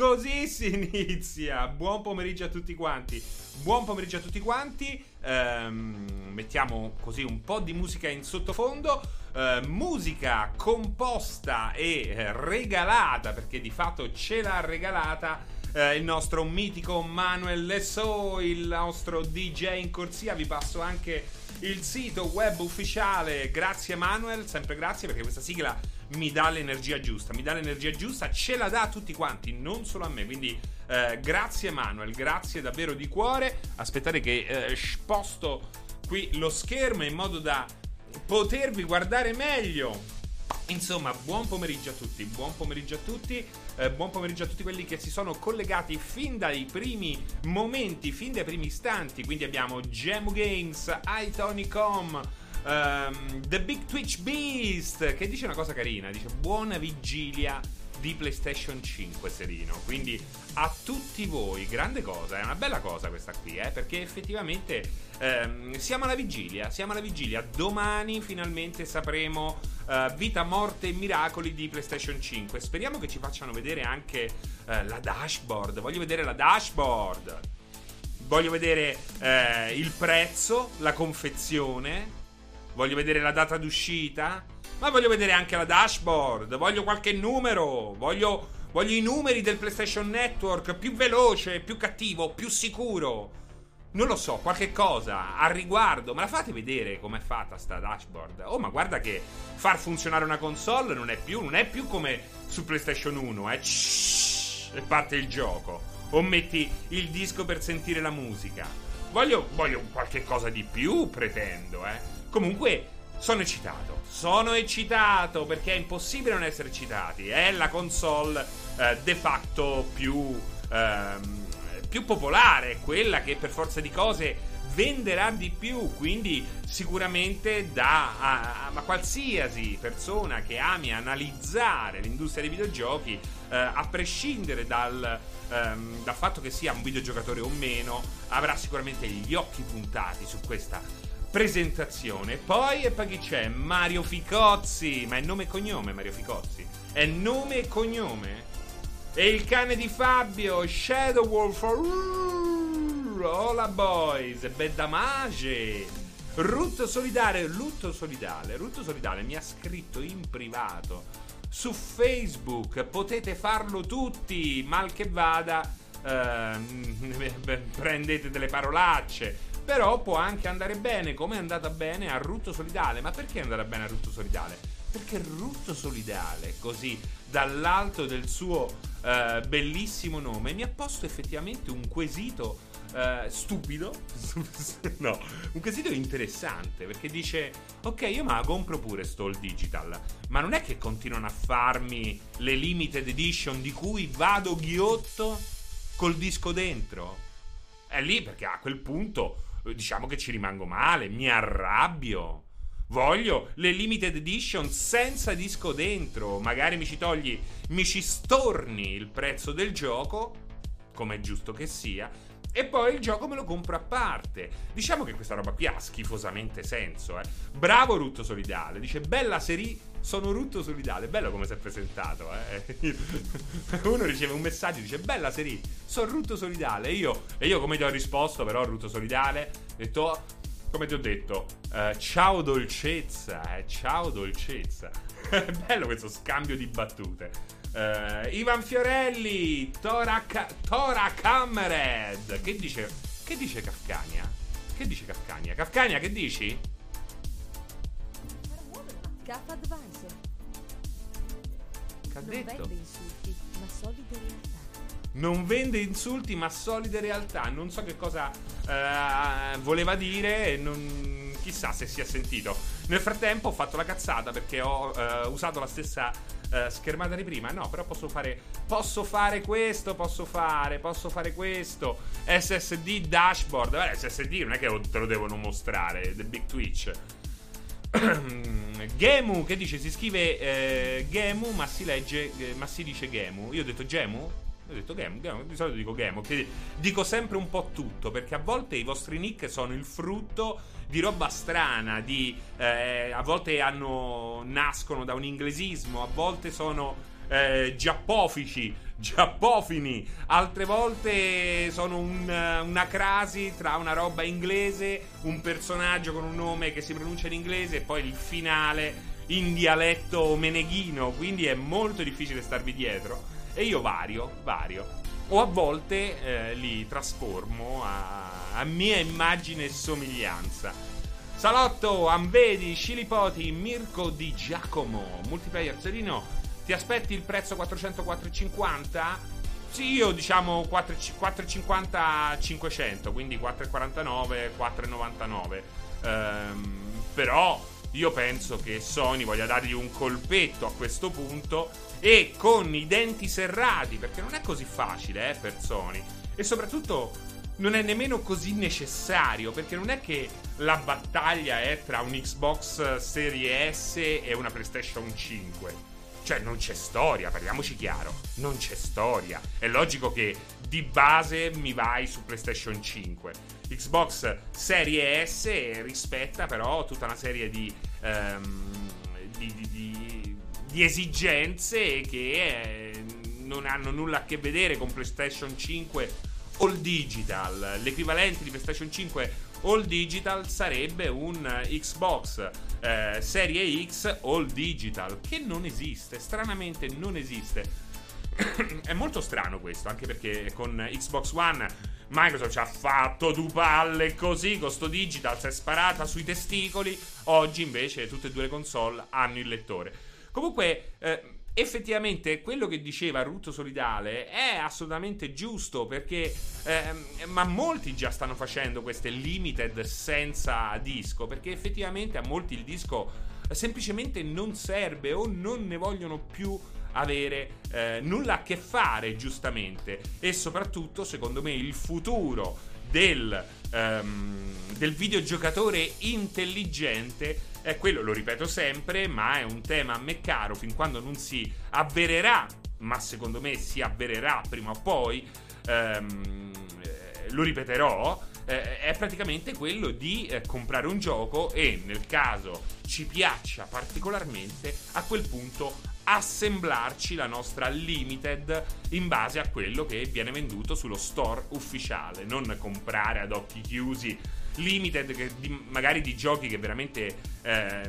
Così si inizia. Buon pomeriggio a tutti quanti. Buon pomeriggio a tutti quanti. Ehm, mettiamo così un po' di musica in sottofondo. Ehm, musica composta e eh, regalata, perché di fatto ce l'ha regalata eh, il nostro mitico Manuel Lesso, il nostro DJ in corsia. Vi passo anche il sito web ufficiale. Grazie Manuel, sempre grazie perché questa sigla mi dà l'energia giusta, mi dà l'energia giusta, ce la dà a tutti quanti, non solo a me. Quindi eh, grazie Manuel, grazie davvero di cuore. Aspettate che eh, sposto qui lo schermo in modo da potervi guardare meglio. Insomma, buon pomeriggio a tutti, buon pomeriggio a tutti, eh, buon pomeriggio a tutti quelli che si sono collegati fin dai primi momenti, fin dai primi istanti. Quindi abbiamo Gem Games, iTonycom, um, The Big Twitch Beast, che dice una cosa carina, dice buona vigilia di PlayStation 5 Serino. Quindi a tutti voi, grande cosa, è una bella cosa questa qui, eh, perché effettivamente ehm, siamo alla vigilia, siamo alla vigilia. Domani finalmente sapremo eh, vita, morte e miracoli di PlayStation 5. Speriamo che ci facciano vedere anche eh, la dashboard. Voglio vedere la dashboard. Voglio vedere eh, il prezzo, la confezione. Voglio vedere la data d'uscita ma voglio vedere anche la dashboard. Voglio qualche numero. Voglio, voglio i numeri del PlayStation Network più veloce, più cattivo, più sicuro. Non lo so, qualche cosa al riguardo. Me la fate vedere com'è fatta sta dashboard? Oh, ma guarda che far funzionare una console non è più, non è più come su PlayStation 1, eh. Shhh, e parte il gioco. O metti il disco per sentire la musica. Voglio, voglio qualche cosa di più, pretendo, eh. Comunque, sono eccitato. Sono eccitato perché è impossibile non essere eccitati. È la console eh, de facto più, ehm, più popolare, quella che per forza di cose venderà di più, quindi sicuramente da a, a, qualsiasi persona che ami analizzare l'industria dei videogiochi, eh, a prescindere dal, ehm, dal fatto che sia un videogiocatore o meno, avrà sicuramente gli occhi puntati su questa presentazione. Poi, e poi chi c'è? Mario Ficozzi. Ma è nome e cognome Mario Ficozzi? È nome e cognome? E il cane di Fabio, Shadow Wolf. Hola boys, Beddamage. Rutto solidale, lutto solidale. Rutto solidale mi ha scritto in privato su Facebook. Potete farlo tutti, mal che vada. Uh, prendete delle parolacce però può anche andare bene, come è andata bene a Rutto Solidale. Ma perché è andata bene a Rutto Solidale? Perché Rutto Solidale, così dall'alto del suo uh, bellissimo nome, mi ha posto effettivamente un quesito uh, stupido. no, un quesito interessante. Perché dice: Ok, io me la compro pure sto il digital. Ma non è che continuano a farmi le limited edition di cui vado ghiotto col disco dentro? È lì perché a quel punto diciamo che ci rimango male, mi arrabbio. Voglio le limited edition senza disco dentro. Magari mi ci togli, mi ci storni il prezzo del gioco, come è giusto che sia, e poi il gioco me lo compro a parte. Diciamo che questa roba qui ha schifosamente senso, eh. Bravo Rutto Solidale, dice bella serie sono Rutto Solidale. Bello come si è presentato, eh. Uno riceve un messaggio, dice bella serie, sono Rutto Solidale. E io, e io come ti ho risposto però Rutto Solidale, ho detto, come ti ho detto, uh, ciao dolcezza, eh, ciao dolcezza. Bello questo scambio di battute. Uh, Ivan Fiorelli, Tora, Tora Camred. Che dice, che dice Kafkania? Che dice Kafkania? Kafkania, che dici? Cap Advisor. Che ha Non detto? vende insulti, ma solide realtà. Non vende insulti ma solide realtà. Non so che cosa eh, voleva dire e non... chissà se si è sentito. Nel frattempo ho fatto la cazzata perché ho eh, usato la stessa eh, schermata di prima. No, però posso fare, posso fare questo, posso fare, posso fare questo. SSD dashboard. Vabbè, SSD non è che te lo devono mostrare. The Big Twitch. Gemu, che dice? Si scrive eh, Gemu, ma si legge, eh, ma si dice Gemu. Io ho detto Gemu? Ho detto Gemu, Gemu, di solito dico Gemu. dico sempre un po' tutto, perché a volte i vostri nick sono il frutto di roba strana, di, eh, a volte hanno, nascono da un inglesismo, a volte sono eh, giappofici giappofini, altre volte sono un, una crasi tra una roba inglese, un personaggio con un nome che si pronuncia in inglese e poi il finale in dialetto meneghino, quindi è molto difficile starvi dietro. E io vario, vario. O a volte eh, li trasformo a, a mia immagine e somiglianza. Salotto, Ambedi, Scilipoti, Mirko Di Giacomo, multiplayer Zerino ti aspetti il prezzo 400-450? Sì, io diciamo 4,50 500, quindi 4,49, 4,99. Ehm, però io penso che Sony voglia dargli un colpetto a questo punto e con i denti serrati, perché non è così facile eh, per Sony. E soprattutto non è nemmeno così necessario, perché non è che la battaglia è tra un Xbox Series S e una PlayStation 5. Cioè, non c'è storia, parliamoci chiaro. Non c'è storia. È logico che di base mi vai su PlayStation 5. Xbox Serie S rispetta però tutta una serie di, um, di, di, di esigenze che eh, non hanno nulla a che vedere con PlayStation 5 all digital. L'equivalente di PlayStation 5 all digital sarebbe un Xbox eh, Serie X all digital, che non esiste, stranamente non esiste. È molto strano questo, anche perché con Xbox One Microsoft ci ha fatto due palle così, con sto digital si è sparata sui testicoli, oggi invece tutte e due le console hanno il lettore. Comunque, eh, effettivamente quello che diceva Rutto Solidale è assolutamente giusto perché ehm, ma molti già stanno facendo queste limited senza disco perché effettivamente a molti il disco semplicemente non serve o non ne vogliono più avere eh, nulla a che fare giustamente. E soprattutto secondo me il futuro del, um, del videogiocatore intelligente è quello, lo ripeto sempre, ma è un tema a me caro fin quando non si avvererà, ma secondo me si avvererà prima o poi, ehm, eh, lo ripeterò, eh, è praticamente quello di eh, comprare un gioco e nel caso ci piaccia particolarmente, a quel punto assemblarci la nostra limited in base a quello che viene venduto sullo store ufficiale, non comprare ad occhi chiusi limited che di, magari di giochi che veramente eh,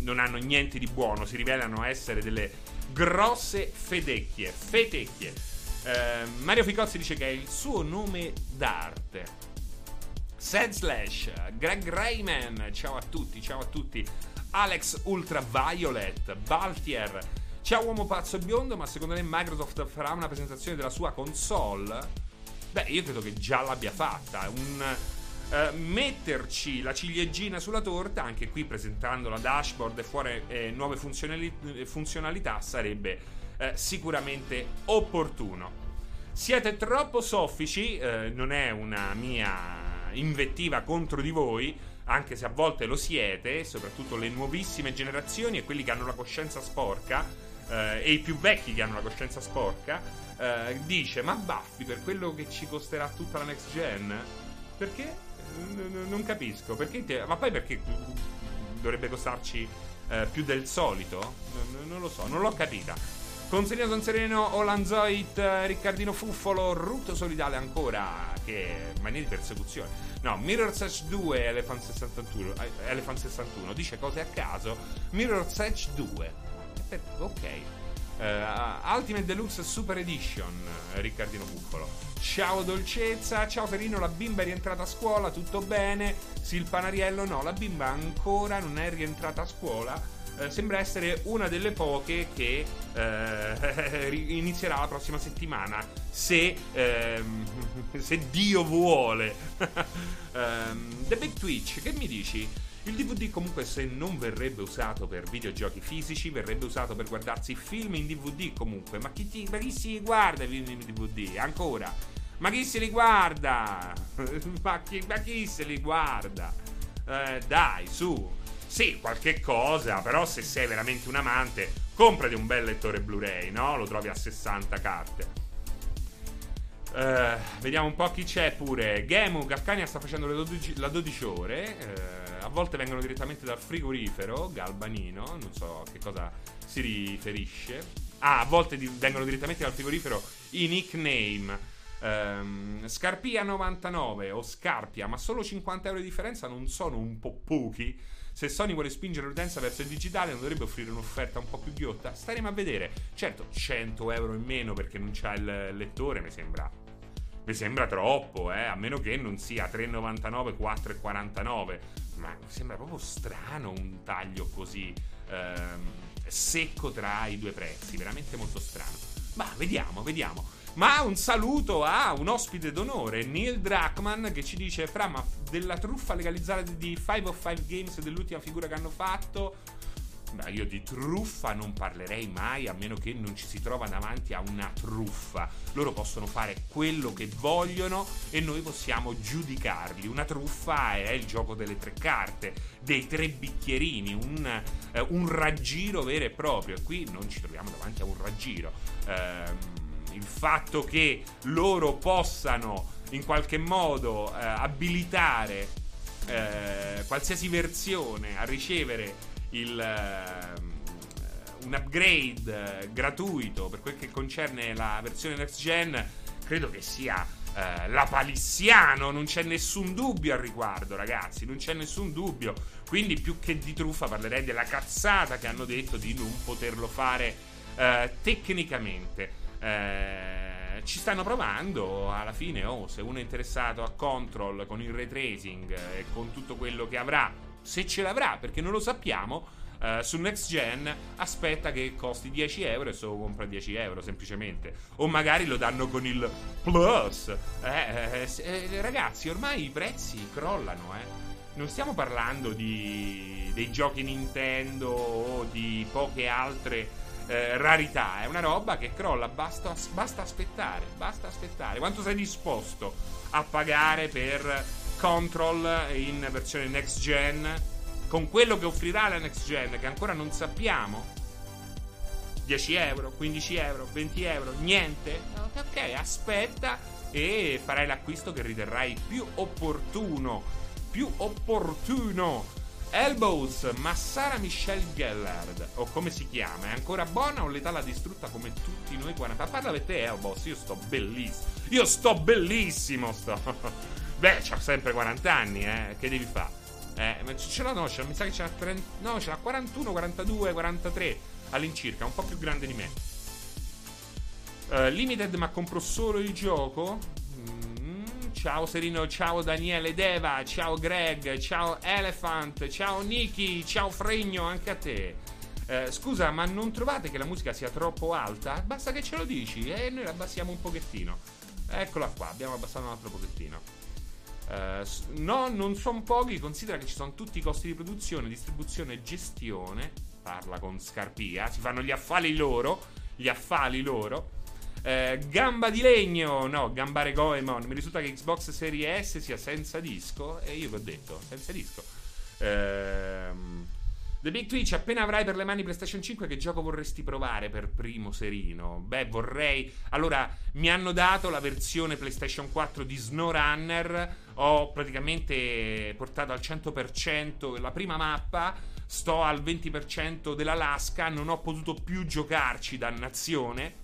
non hanno niente di buono, si rivelano essere delle grosse fedecchie, fetecchie. Eh, Mario Ficozzi dice che è il suo nome d'arte. Sad Slash, Greg Rayman, ciao a tutti, ciao a tutti. Alex Ultraviolet, Baltier, ciao uomo pazzo e biondo, ma secondo me Microsoft farà una presentazione della sua console? Beh, io credo che già l'abbia fatta. Un eh, metterci la ciliegina sulla torta, anche qui presentando la dashboard e fuori eh, nuove funzionali- funzionalità, sarebbe eh, sicuramente opportuno. Siete troppo soffici, eh, non è una mia invettiva contro di voi, anche se a volte lo siete, soprattutto le nuovissime generazioni e quelli che hanno la coscienza sporca, eh, e i più vecchi che hanno la coscienza sporca, dice: Ma baffi per quello che ci costerà tutta la next gen? Perché? Non capisco. Perché te, ma poi perché dovrebbe costarci eh, più del solito? Non, non, lo so, non l'ho capita. Consiglio Don Sereno, Olanzoit, Riccardino Fuffolo, Rutto Solidale ancora, che mania di persecuzione. No, Mirror Edge 2, Elephant 61, eh, Elephant 61, dice cose a caso. Mirror Edge 2. Eh, ok. Uh, Ultimate Deluxe Super Edition, Riccardino Fuffolo. Ciao dolcezza, ciao Ferino, la bimba è rientrata a scuola, tutto bene? Sì, il panariello no, la bimba ancora non è rientrata a scuola. Eh, sembra essere una delle poche che eh, inizierà la prossima settimana, se, ehm, se Dio vuole. um, The Big Twitch, che mi dici? Il DVD comunque se non verrebbe usato per videogiochi fisici, verrebbe usato per guardarsi film in DVD comunque. Ma chi, ti, ma chi si guarda i film in DVD? Ancora? Ma chi se li guarda? ma, chi, ma chi se li guarda? Eh, dai, su. Sì, qualche cosa, però se sei veramente un amante, comprati un bel lettore Blu-ray, no? Lo trovi a 60 carte. Uh, vediamo un po' chi c'è pure. Gemu, Galcania sta facendo le 12, la 12 ore. Uh, a volte vengono direttamente dal frigorifero. Galbanino, non so a che cosa si riferisce. Ah, a volte di, vengono direttamente dal frigorifero i nickname. Ehm, Scarpia 99 o Scarpia, ma solo 50 euro di differenza non sono un po' pochi. Se Sony vuole spingere l'utenza verso il digitale, non dovrebbe offrire un'offerta un po' più ghiotta? Staremo a vedere. Certo, 100 euro in meno perché non c'ha il lettore, mi sembra. Mi sembra troppo, eh? A meno che non sia 3,99, 4,49. Ma mi sembra proprio strano un taglio così ehm, secco tra i due prezzi. Veramente molto strano. Ma vediamo, vediamo. Ma un saluto a un ospite d'onore, Neil Druckmann, che ci dice: Fra, ma della truffa legalizzata di 5 of 5 Games, dell'ultima figura che hanno fatto. Beh, io di truffa non parlerei mai a meno che non ci si trova davanti a una truffa. Loro possono fare quello che vogliono e noi possiamo giudicarli. Una truffa è il gioco delle tre carte, dei tre bicchierini, un, eh, un raggiro vero e proprio. E qui non ci troviamo davanti a un raggiro. Ehm il fatto che loro possano in qualche modo eh, abilitare eh, qualsiasi versione a ricevere il, eh, un upgrade eh, gratuito per quel che concerne la versione next gen, credo che sia eh, la palissiano, non c'è nessun dubbio al riguardo, ragazzi, non c'è nessun dubbio. Quindi, più che di truffa, parlerei della cazzata che hanno detto di non poterlo fare eh, tecnicamente. Eh, ci stanno provando alla fine oh, se uno è interessato a control con il ray tracing e con tutto quello che avrà se ce l'avrà perché non lo sappiamo uh, su next gen aspetta che costi 10 euro e se lo compra 10 euro semplicemente. O magari lo danno con il plus. Eh, eh, eh, ragazzi ormai i prezzi crollano eh. Non stiamo parlando di, dei giochi Nintendo o di poche altre eh, rarità, è una roba che crolla, basta, basta aspettare, basta aspettare. Quanto sei disposto a pagare per Control in versione next gen? Con quello che offrirà la next gen, che ancora non sappiamo? 10 euro, 15 euro, 20 euro, niente? Ok, aspetta e farai l'acquisto che riterrai più opportuno. Più opportuno Elbows, ma Sara Michelle Gellard, o come si chiama, è ancora buona o l'età l'ha distrutta come tutti noi 40? Parla per te, Elbows, io sto bellissimo. Io sto bellissimo, sto. Beh, c'ha sempre 40 anni, eh, che devi fare? Eh, ce l'ha no, ce l'ha, mi sa che ce l'ha 30, no, ce l'ha 41, 42, 43 all'incirca, un po' più grande di me. Uh, limited, ma compro solo il gioco? Ciao Serino, ciao Daniele Deva, ciao Greg, ciao Elephant, ciao Niki, ciao Fregno, anche a te. Eh, scusa, ma non trovate che la musica sia troppo alta? Basta che ce lo dici e noi la abbassiamo un pochettino. Eccola qua, abbiamo abbassato un altro pochettino. Eh, no, non sono pochi, considera che ci sono tutti i costi di produzione, distribuzione e gestione. Parla con Scarpia, si fanno gli affali loro, gli affali loro. Eh, gamba di legno, no, gambare Goemon. Mi risulta che Xbox Series S sia senza disco. E io vi ho detto, senza disco. Ehm. The Big Twitch, appena avrai per le mani PlayStation 5, che gioco vorresti provare per primo serino? Beh, vorrei. Allora, mi hanno dato la versione PlayStation 4 di SnowRunner. Ho praticamente portato al 100% la prima mappa. Sto al 20% dell'Alaska. Non ho potuto più giocarci, dannazione.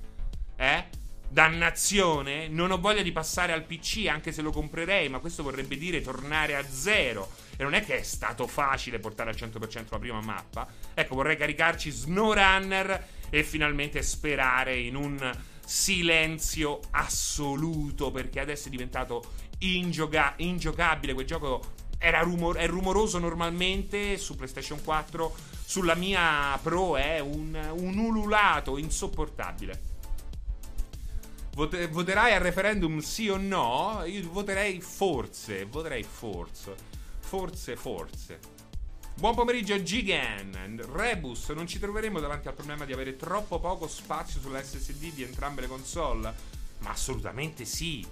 Eh? Dannazione? Non ho voglia di passare al PC anche se lo comprerei, ma questo vorrebbe dire tornare a zero. E non è che è stato facile portare al 100% la prima mappa. Ecco, vorrei caricarci SnowRunner e finalmente sperare in un silenzio assoluto perché adesso è diventato ingioca- ingiocabile. Quel gioco era rumor- è rumoroso normalmente su PlayStation 4. Sulla mia Pro è un, un ululato insopportabile. Vote- voterai al referendum sì o no? Io voterei forse. Voterei forse. Forse, forse. Buon pomeriggio Gigan. Rebus, non ci troveremo davanti al problema di avere troppo poco spazio sulla SSD di entrambe le console? Ma assolutamente sì.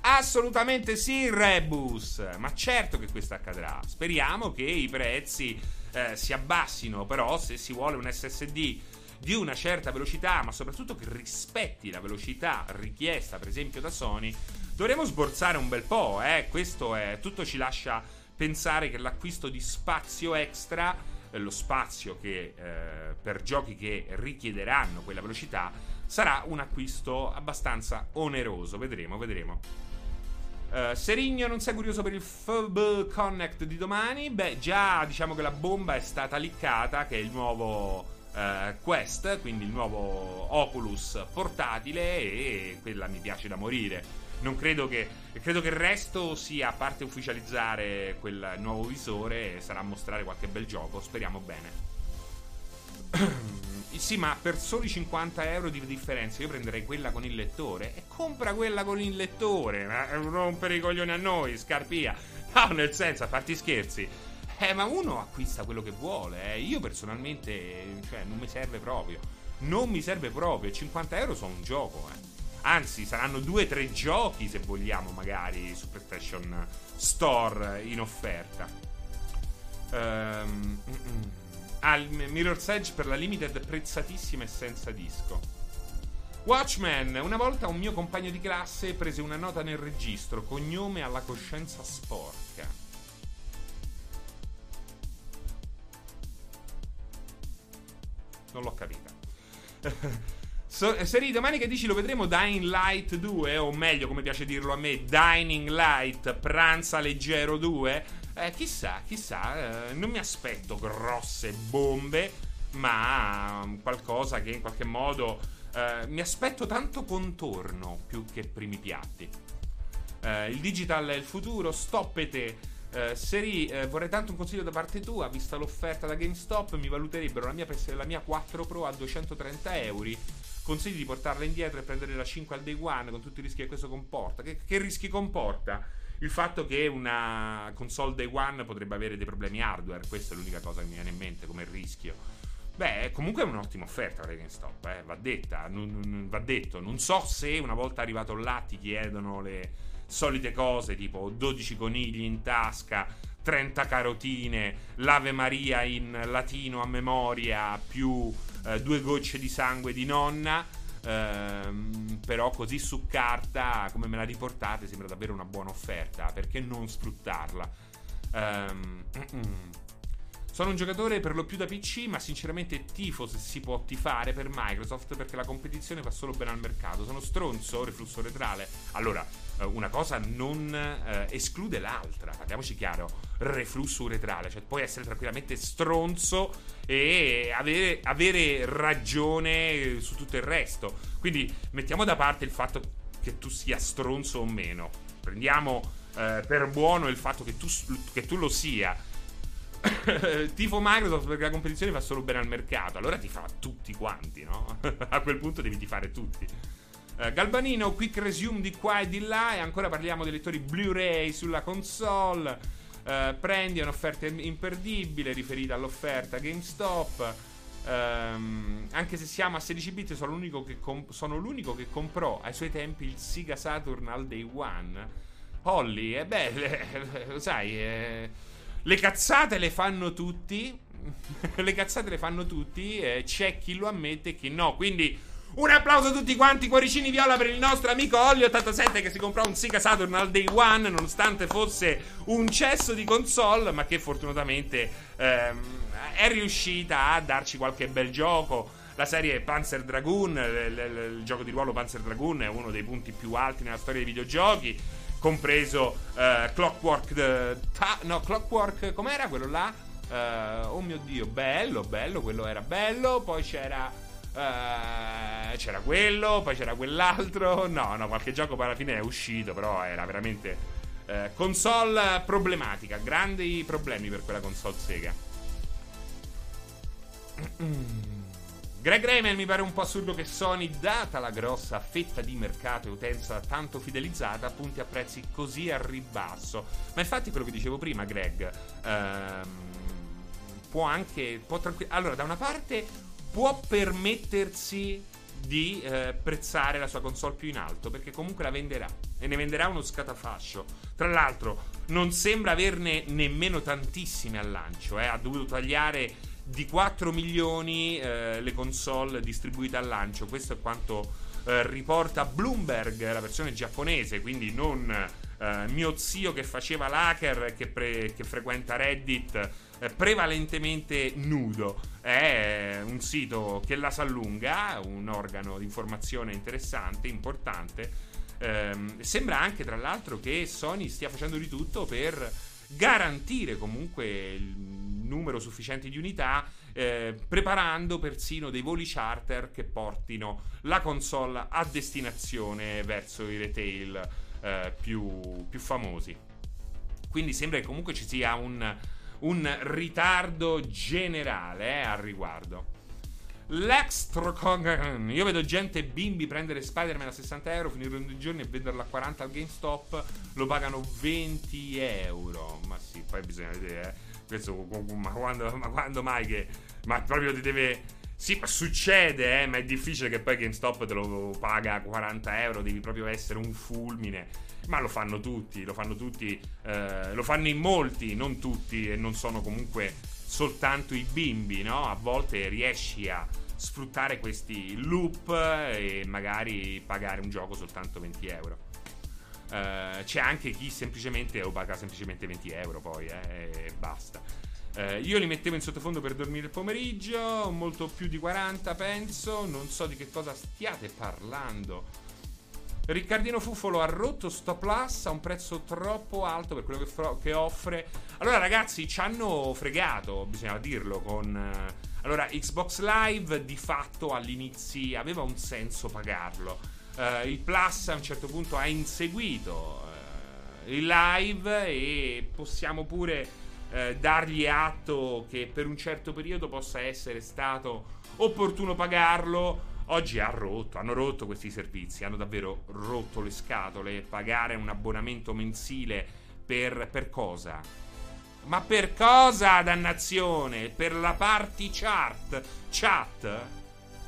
Assolutamente sì, Rebus. Ma certo che questo accadrà. Speriamo che i prezzi eh, si abbassino, però se si vuole un SSD di una certa velocità, ma soprattutto che rispetti la velocità richiesta, per esempio, da Sony, dovremo sborsare un bel po', eh? Questo è tutto ci lascia pensare che l'acquisto di spazio extra, eh, lo spazio che eh, per giochi che richiederanno quella velocità, sarà un acquisto abbastanza oneroso. Vedremo, vedremo. Uh, Serigno, non sei curioso per il FB Connect di domani? Beh, già diciamo che la bomba è stata liccata, che è il nuovo uh, Quest, quindi il nuovo Oculus portatile e quella mi piace da morire. Non credo che, credo che il resto sia, a parte ufficializzare quel nuovo visore, sarà mostrare qualche bel gioco, speriamo bene. sì, ma per soli 50 euro di differenza io prenderei quella con il lettore. E compra quella con il lettore. Ma rompere i coglioni a noi, scarpia. No, nel senso, a farti scherzi. Eh, ma uno acquista quello che vuole. Eh. Io personalmente, cioè, non mi serve proprio. Non mi serve proprio. 50 euro sono un gioco, eh. Anzi, saranno due o tre giochi, se vogliamo, magari su PlayStation Store in offerta. Um, al Mirror's Edge per la limited prezzatissima e senza disco. Watchmen, una volta un mio compagno di classe prese una nota nel registro, cognome alla coscienza sporca. Non l'ho capita. So, eh, Seri, domani che dici lo vedremo Dying Light 2, o meglio, come piace dirlo a me, Dining Light, Pranza Leggero 2. Eh, chissà, chissà, eh, non mi aspetto grosse bombe, ma qualcosa che in qualche modo eh, mi aspetto tanto contorno più che primi piatti. Eh, il digital è il futuro, stoppete. Uh, Seri, uh, vorrei tanto un consiglio da parte tua. Vista l'offerta da GameStop, mi valuterebbero la mia, la mia 4 Pro a 230 euro consigli di portarla indietro e prendere la 5 al day one con tutti i rischi che questo comporta. Che, che rischi comporta? Il fatto che una console day one potrebbe avere dei problemi hardware, questa è l'unica cosa che mi viene in mente come rischio. Beh, comunque è un'ottima offerta la GameStop, eh, va detta, non, non, va detto. Non so se una volta arrivato là ti chiedono le solite cose tipo 12 conigli in tasca, 30 carotine, l'Ave Maria in latino a memoria, più eh, due gocce di sangue di nonna. Ehm, però così su carta, come me la riportate, sembra davvero una buona offerta. Perché non sfruttarla? Ehm, sono un giocatore per lo più da PC, ma sinceramente tifo se si può tifare per Microsoft perché la competizione fa solo bene al mercato. Sono stronzo, reflusso retrale. Allora, eh, una cosa non eh, esclude l'altra, parliamoci chiaro, reflusso uretrale, cioè puoi essere tranquillamente stronzo e avere, avere ragione su tutto il resto. Quindi mettiamo da parte il fatto che tu sia stronzo o meno, prendiamo eh, per buono il fatto che tu, che tu lo sia. tifo Microsoft perché la competizione fa solo bene al mercato, allora ti fa tutti quanti, no? A quel punto devi tifare tutti. Uh, Galbanino, quick resume di qua e di là. E ancora parliamo dei lettori Blu-ray sulla console. Uh, prendi un'offerta imperdibile riferita all'offerta GameStop. Um, anche se siamo a 16 bit, sono l'unico, che comp- sono l'unico che comprò ai suoi tempi il Sega Saturn al day one. Holly, e eh beh, lo sai, eh, le cazzate le fanno tutti. le cazzate le fanno tutti. Eh, c'è chi lo ammette e chi no. Quindi un applauso a tutti quanti, cuoricini viola per il nostro amico Olli87 che si comprò un Sega Saturn al day one, nonostante fosse un cesso di console, ma che fortunatamente ehm, è riuscita a darci qualche bel gioco. La serie Panzer Dragoon, l- l- il gioco di ruolo Panzer Dragoon è uno dei punti più alti nella storia dei videogiochi, compreso uh, Clockwork. Ta- no, Clockwork, com'era quello là? Uh, oh mio dio, bello, bello, quello era bello. Poi c'era. Uh, c'era quello, poi c'era quell'altro. No, no, qualche gioco poi alla fine è uscito, però era veramente uh, console problematica. Grandi problemi per quella console Sega. Greg Raymond mi pare un po' assurdo che Sony, data la grossa fetta di mercato e utenza tanto fidelizzata, punti a prezzi così a ribasso. Ma infatti quello che dicevo prima, Greg, ehm, può anche... Può tranqu- allora, da una parte può permettersi di eh, prezzare la sua console più in alto perché comunque la venderà e ne venderà uno scatafascio. Tra l'altro, non sembra averne nemmeno tantissime al lancio, eh. ha dovuto tagliare di 4 milioni eh, le console distribuite al lancio. Questo è quanto eh, riporta Bloomberg, la versione giapponese, quindi non eh, mio zio che faceva l'hacker, che, pre- che frequenta Reddit, eh, prevalentemente nudo. È un sito che la s'allunga, un organo di informazione interessante, importante. Ehm, sembra anche, tra l'altro, che Sony stia facendo di tutto per garantire comunque il numero sufficiente di unità, eh, preparando persino dei voli charter che portino la console a destinazione verso i retail eh, più, più famosi. Quindi sembra che comunque ci sia un, un ritardo generale eh, al riguardo. L'extra Io vedo gente bimbi prendere Spider-Man a 60 euro, finire in due giorni e venderlo a 40 al GameStop. Lo pagano 20 euro. Ma sì, poi bisogna vedere. Eh. Questo, ma, quando, ma quando mai che. Ma proprio ti deve. Sì, succede, eh, ma è difficile che poi GameStop te lo paga a 40 euro. Devi proprio essere un fulmine. Ma lo fanno tutti, lo fanno tutti. Eh, lo fanno in molti, non tutti, e non sono comunque soltanto i bimbi, no? A volte riesci a sfruttare questi loop e magari pagare un gioco soltanto 20 euro. Uh, c'è anche chi semplicemente o paga semplicemente 20 euro poi eh, e basta. Uh, io li mettevo in sottofondo per dormire il pomeriggio, molto più di 40 penso, non so di che cosa stiate parlando. Riccardino Fuffolo ha rotto Stop Plus a un prezzo troppo alto per quello che, fro- che offre. Allora, ragazzi, ci hanno fregato, bisogna dirlo. Con uh, allora, Xbox Live di fatto all'inizio aveva un senso pagarlo. Uh, il Plus a un certo punto ha inseguito uh, il live e possiamo pure dargli atto che per un certo periodo possa essere stato opportuno pagarlo Oggi ha rotto, hanno rotto questi servizi, hanno davvero rotto le scatole. Pagare un abbonamento mensile per, per cosa? Ma per cosa, dannazione? Per la party chart? Chat?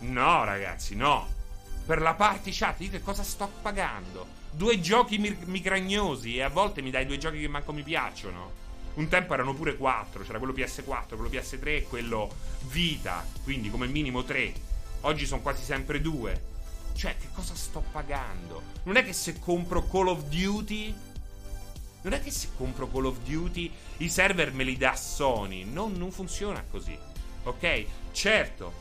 No, ragazzi, no. Per la party chat, io che cosa sto pagando? Due giochi mir- migragnosi e a volte mi dai due giochi che manco mi piacciono. Un tempo erano pure quattro, c'era quello PS4, quello PS3 e quello Vita, quindi come minimo tre. Oggi sono quasi sempre due. Cioè, che cosa sto pagando? Non è che se compro Call of Duty. Non è che se compro Call of Duty i server me li dà Sony. Non, non funziona così. Ok? Certo,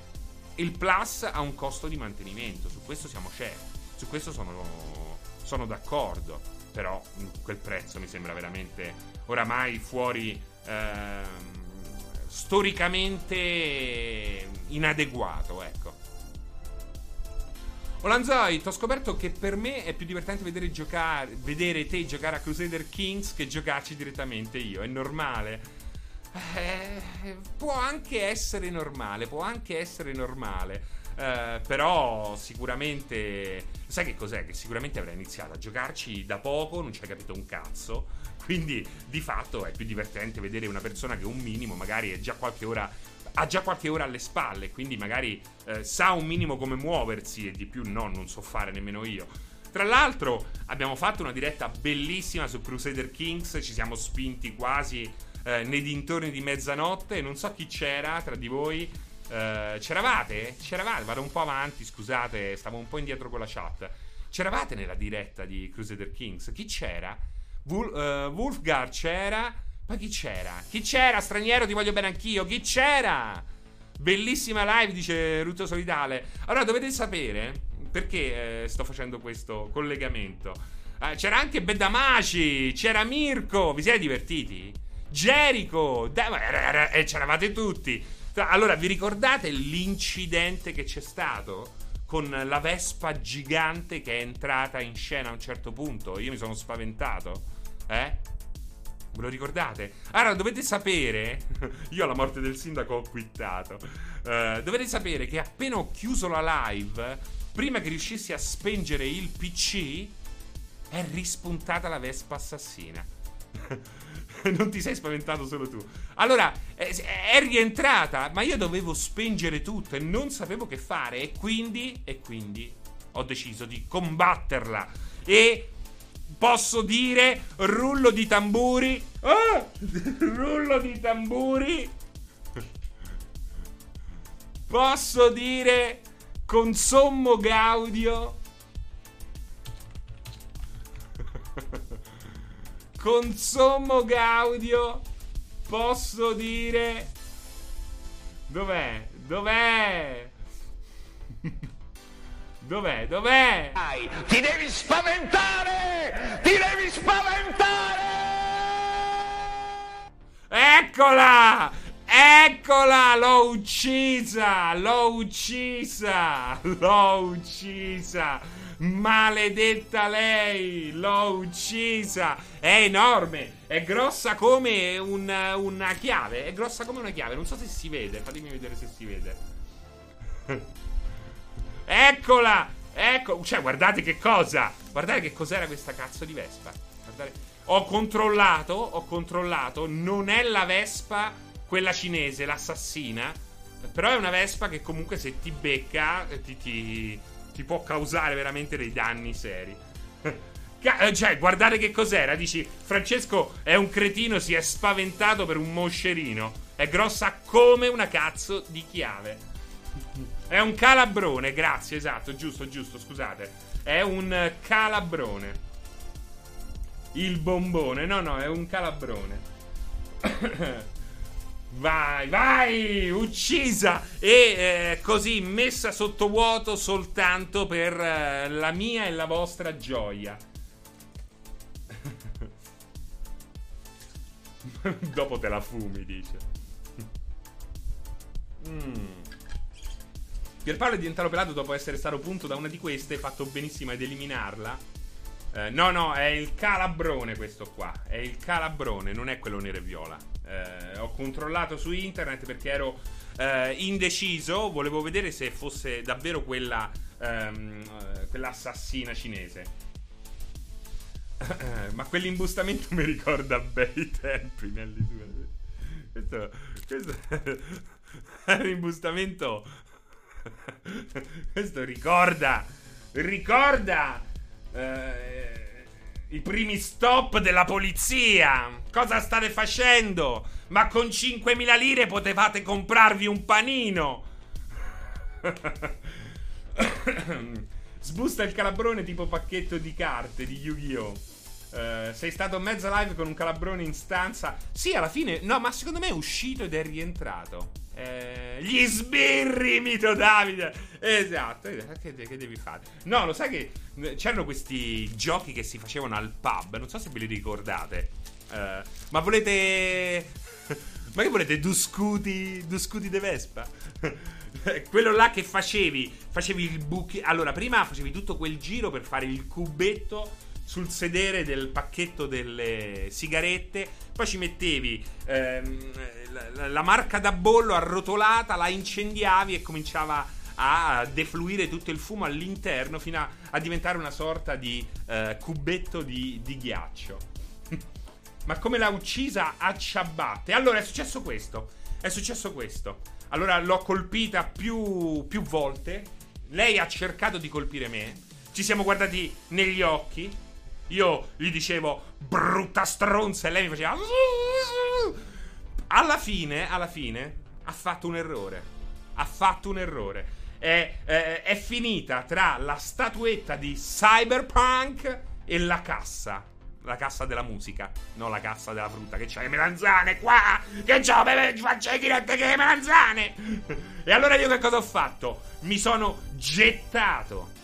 il Plus ha un costo di mantenimento. Su questo siamo certi. Su questo sono, sono d'accordo. Però quel prezzo mi sembra veramente oramai fuori. Ehm, storicamente inadeguato, ecco. Olanzoi, ti ho scoperto che per me è più divertente vedere, giocare, vedere te giocare a Crusader Kings che giocarci direttamente io. È normale. Eh, può anche essere normale, può anche essere normale. Eh, però sicuramente. Sai che cos'è? Che sicuramente avrei iniziato a giocarci da poco, non ci hai capito un cazzo. Quindi di fatto è più divertente vedere una persona che un minimo magari è già qualche ora ha già qualche ora alle spalle, quindi magari eh, sa un minimo come muoversi e di più no, non so fare nemmeno io. Tra l'altro abbiamo fatto una diretta bellissima su Crusader Kings, ci siamo spinti quasi eh, nei dintorni di mezzanotte, non so chi c'era tra di voi. Eh, c'eravate? C'eravate? Vado un po' avanti, scusate, stavo un po' indietro con la chat. C'eravate nella diretta di Crusader Kings? Chi c'era? Wol- uh, Wolfgar c'era. Ma chi c'era? Chi c'era? Straniero, ti voglio bene anch'io. Chi c'era? Bellissima live, dice Ruto Solidale. Allora dovete sapere perché eh, sto facendo questo collegamento. Eh, c'era anche Bedamaci, c'era Mirko. Vi siete divertiti? Jericho, e eh, c'eravate tutti. Allora, vi ricordate l'incidente che c'è stato? Con la Vespa gigante che è entrata in scena a un certo punto. Io mi sono spaventato. Eh? Ve lo ricordate? Allora, dovete sapere. Io alla morte del sindaco ho quittato. Uh, dovete sapere che appena ho chiuso la live, prima che riuscissi a spengere il PC, è rispuntata la Vespa assassina. non ti sei spaventato solo tu. Allora, è, è, rientrata, ma io dovevo spengere tutto e non sapevo che fare. E quindi, e quindi ho deciso di combatterla. E posso dire rullo di tamburi. Oh, rullo di tamburi. Posso dire con sommo gaudio. Con sommo gaudio posso dire... Dov'è? Dov'è? Dov'è? Dov'è? Ti devi spaventare! Ti devi spaventare! Eccola! Eccola! L'ho uccisa! L'ho uccisa! L'ho uccisa! Maledetta lei! L'ho uccisa! È enorme! È grossa come un- una chiave! È grossa come una chiave! Non so se si vede, fatemi vedere se si vede. Eccola! Ecco, cioè, guardate che cosa! Guardate che cos'era questa cazzo di Vespa. Guardate. Ho controllato, ho controllato, non è la Vespa quella cinese, l'assassina. Però è una Vespa che comunque se ti becca eh, ti, ti- ti può causare veramente dei danni seri. Eh, cioè, guardate che cos'era. Dici, Francesco è un cretino, si è spaventato per un moscerino. È grossa come una cazzo di chiave. È un calabrone, grazie, esatto, giusto, giusto, scusate. È un calabrone. Il bombone, no, no, è un calabrone. vai, vai, uccisa e eh, così messa sotto vuoto soltanto per eh, la mia e la vostra gioia. Dopo te la fumi, dice. Mm. Pierpaolo è diventato pelato dopo essere stato punto da una di queste. Fatto benissimo ad eliminarla. Eh, no, no, è il calabrone questo qua. È il calabrone, non è quello nero e viola. Eh, ho controllato su internet perché ero eh, indeciso. Volevo vedere se fosse davvero quella. ehm, eh, quell'assassina cinese. Ma quell'imbustamento mi ricorda bei tempi. Questo, questo è un imbustamento. Questo ricorda. Ricorda. eh, I primi stop della polizia. Cosa state facendo? Ma con 5.000 lire potevate comprarvi un panino. Sbusta il calabrone tipo pacchetto di carte di Yu-Gi-Oh! Eh, sei stato mezza live con un calabrone in stanza. Sì, alla fine. No, ma secondo me è uscito ed è rientrato. Eh, gli sbirri, mito Davide. Esatto. eh, Che, che devi fare? No, lo sai che eh, c'erano questi giochi che si facevano al pub. Non so se ve li ricordate. Eh, ma volete. Ma che volete? Duscuti. Duscuti de Vespa? Quello là che facevi. Facevi il buchi. Allora, prima facevi tutto quel giro per fare il cubetto sul sedere del pacchetto delle sigarette. Poi ci mettevi ehm, la, la- marca da bollo arrotolata, la incendiavi e cominciava a defluire tutto il fumo all'interno fino a, a diventare una sorta di eh, cubetto di, di ghiaccio. Ma come l'ha uccisa a ciabatte? Allora è successo questo. È successo questo. Allora l'ho colpita più, più volte. Lei ha cercato di colpire me. Ci siamo guardati negli occhi. Io gli dicevo brutta stronza e lei mi faceva. Alla fine, alla fine, ha fatto un errore. Ha fatto un errore. È, è- è finita tra la statuetta di Cyberpunk e la cassa. La cassa della musica, non la cassa della frutta. Che c'ha le melanzane qua! Che c'ho? Faccio le che melanzane! e allora io che cosa ho fatto? Mi sono gettato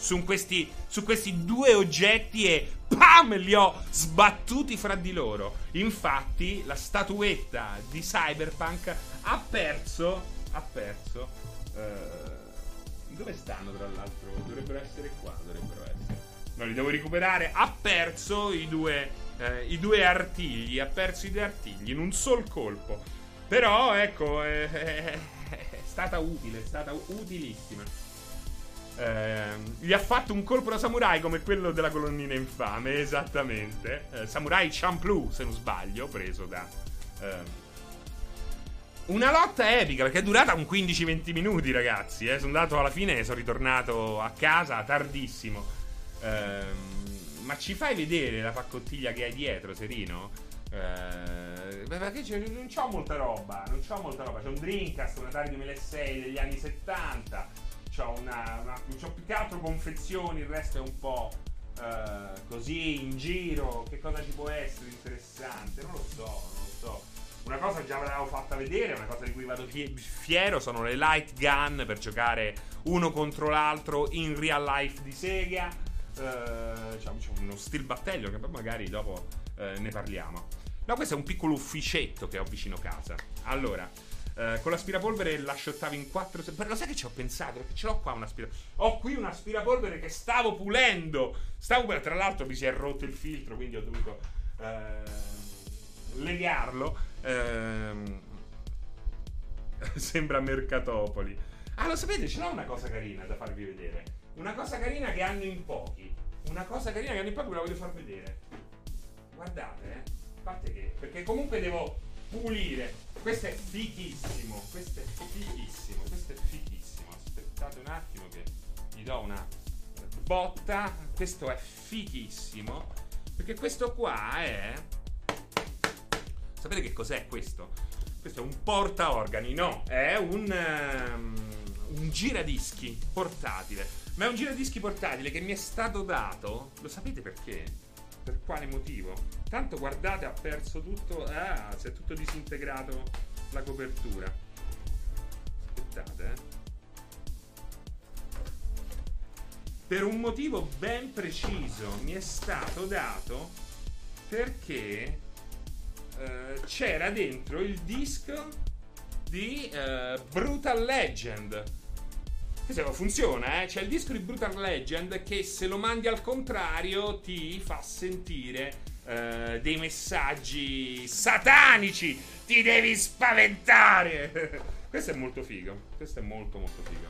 su questi, su questi due oggetti e PAM! Li ho sbattuti fra di loro. Infatti, la statuetta di Cyberpunk ha perso. Ha perso. eh, dove stanno, tra l'altro? Dovrebbero essere qua. Dovrebbero essere. No, li devo recuperare. Ha perso i due. eh, I due artigli. Ha perso i due artigli in un sol colpo. Però, ecco, eh, è stata utile. È stata utilissima. Ehm, gli ha fatto un colpo da samurai come quello della colonnina infame, esattamente. Eh, samurai Champloo, se non sbaglio, preso da. ehm, una lotta epica perché è durata un 15-20 minuti, ragazzi. Eh. Sono andato alla fine, sono ritornato a casa tardissimo. Ehm, ma ci fai vedere la paccottiglia che hai dietro, Serino? Eh, perché c'è- non c'ho molta roba, non c'ho molta roba. C'è un Dreamcast, un Atari 2006 degli anni 70. C'ho, una, una- c'ho più che altro confezioni, il resto è un po' eh, così in giro, che cosa ci può essere interessante? Non lo so, non lo so. Una cosa già ve l'avevo fatta vedere, una cosa di cui vado fie- fiero sono le light gun per giocare uno contro l'altro in real life di Sega. Eh, diciamo, uno steel battello che poi magari dopo eh, ne parliamo. No, questo è un piccolo ufficetto che ho vicino casa. Allora, eh, con l'aspirapolvere l'assciottavi in 4 secondi. Lo sai che ci ho pensato? Perché ce l'ho qua un aspirapolvere. Ho qui un aspirapolvere che stavo pulendo. Stavo pulendo. Tra l'altro mi si è rotto il filtro, quindi ho dovuto eh, legarlo. Ehm, sembra Mercatopoli. Ah, lo sapete, ce l'ho una cosa carina da farvi vedere. Una cosa carina che hanno in pochi. Una cosa carina che hanno in pochi, ve la voglio far vedere. Guardate, eh. A parte che. Perché comunque devo pulire. Questo è fichissimo. Questo è fichissimo. Questo è fichissimo. Aspettate un attimo che gli do una botta. Questo è fichissimo. Perché questo qua è. Sapete che cos'è questo? Questo è un portaorgani, no, è un, ehm, un giradischi portatile. Ma è un giradischi portatile che mi è stato dato. Lo sapete perché? Per quale motivo? Tanto guardate, ha perso tutto. Ah, si è tutto disintegrato la copertura. Aspettate, eh. Per un motivo ben preciso mi è stato dato perché eh, c'era dentro il disco di eh, Brutal Legend. Questo funziona, eh? C'è il disco di Brutal Legend che se lo mandi al contrario ti fa sentire eh, dei messaggi satanici. Ti devi spaventare. Questo è molto figo. Questo è molto molto figo.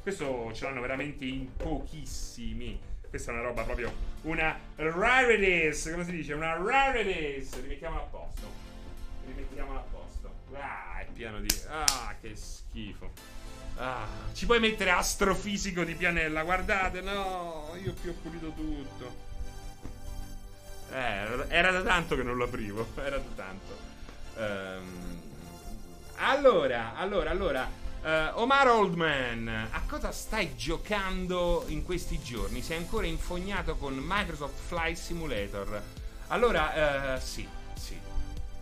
Questo ce l'hanno veramente in pochissimi. Questa è una roba proprio una rarities, come si dice? Una rarities. Rimettiamola a posto. Rimettiamola a posto. Ah, è pieno di Ah, che schifo. Ah, ci puoi mettere astrofisico di pianella? Guardate, no, io qui ho pulito tutto. Eh, era da tanto che non lo aprivo, era da tanto. Ehm, allora, allora, allora. Uh, Omar Oldman, a cosa stai giocando in questi giorni? Sei ancora infognato con Microsoft Flight Simulator? Allora, uh, sì, sì,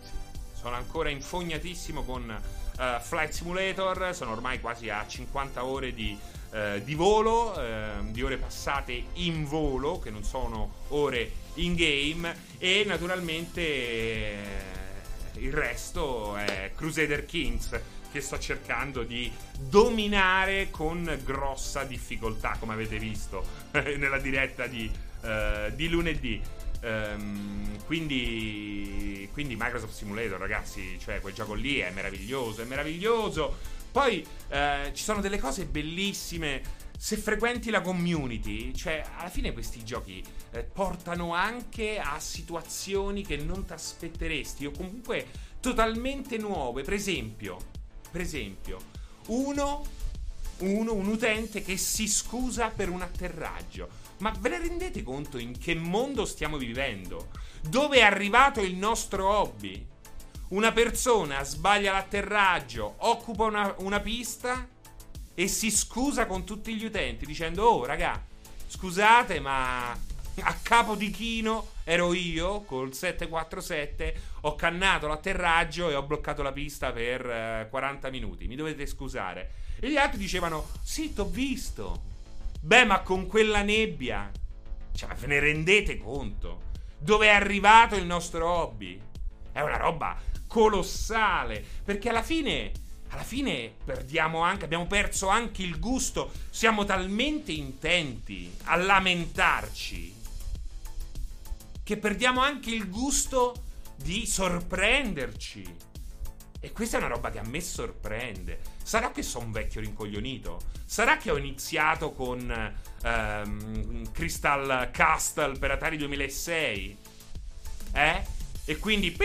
sì. Sono ancora infognatissimo con uh, Flight Simulator. Sono ormai quasi a 50 ore di, di volo, ehm, di ore passate in volo, che non sono ore in game. E naturalmente il resto è Crusader Kings che sto cercando di dominare con grossa difficoltà, come avete visto nella diretta di, uh, di lunedì. Um, quindi, quindi Microsoft Simulator, ragazzi, cioè quel gioco lì è meraviglioso, è meraviglioso. Poi uh, ci sono delle cose bellissime. Se frequenti la community, cioè alla fine questi giochi eh, portano anche a situazioni che non ti aspetteresti o comunque totalmente nuove. Per esempio, per esempio, uno, uno, un utente che si scusa per un atterraggio. Ma ve ne rendete conto in che mondo stiamo vivendo? Dove è arrivato il nostro hobby? Una persona sbaglia l'atterraggio, occupa una, una pista e si scusa con tutti gli utenti dicendo: Oh, raga, scusate, ma a capo di chino ero io col 747, ho cannato l'atterraggio e ho bloccato la pista per eh, 40 minuti. Mi dovete scusare. E gli altri dicevano: Sì, t'ho visto. Beh, ma con quella nebbia. Cioè, ve ne rendete conto? Dove è arrivato il nostro hobby? È una roba colossale. Perché alla fine alla fine perdiamo anche, abbiamo perso anche il gusto. Siamo talmente intenti a lamentarci che perdiamo anche il gusto di sorprenderci. E questa è una roba che a me sorprende. Sarà che sono un vecchio rincoglionito? Sarà che ho iniziato con ehm, Crystal Castle per Atari 2006? Eh? E quindi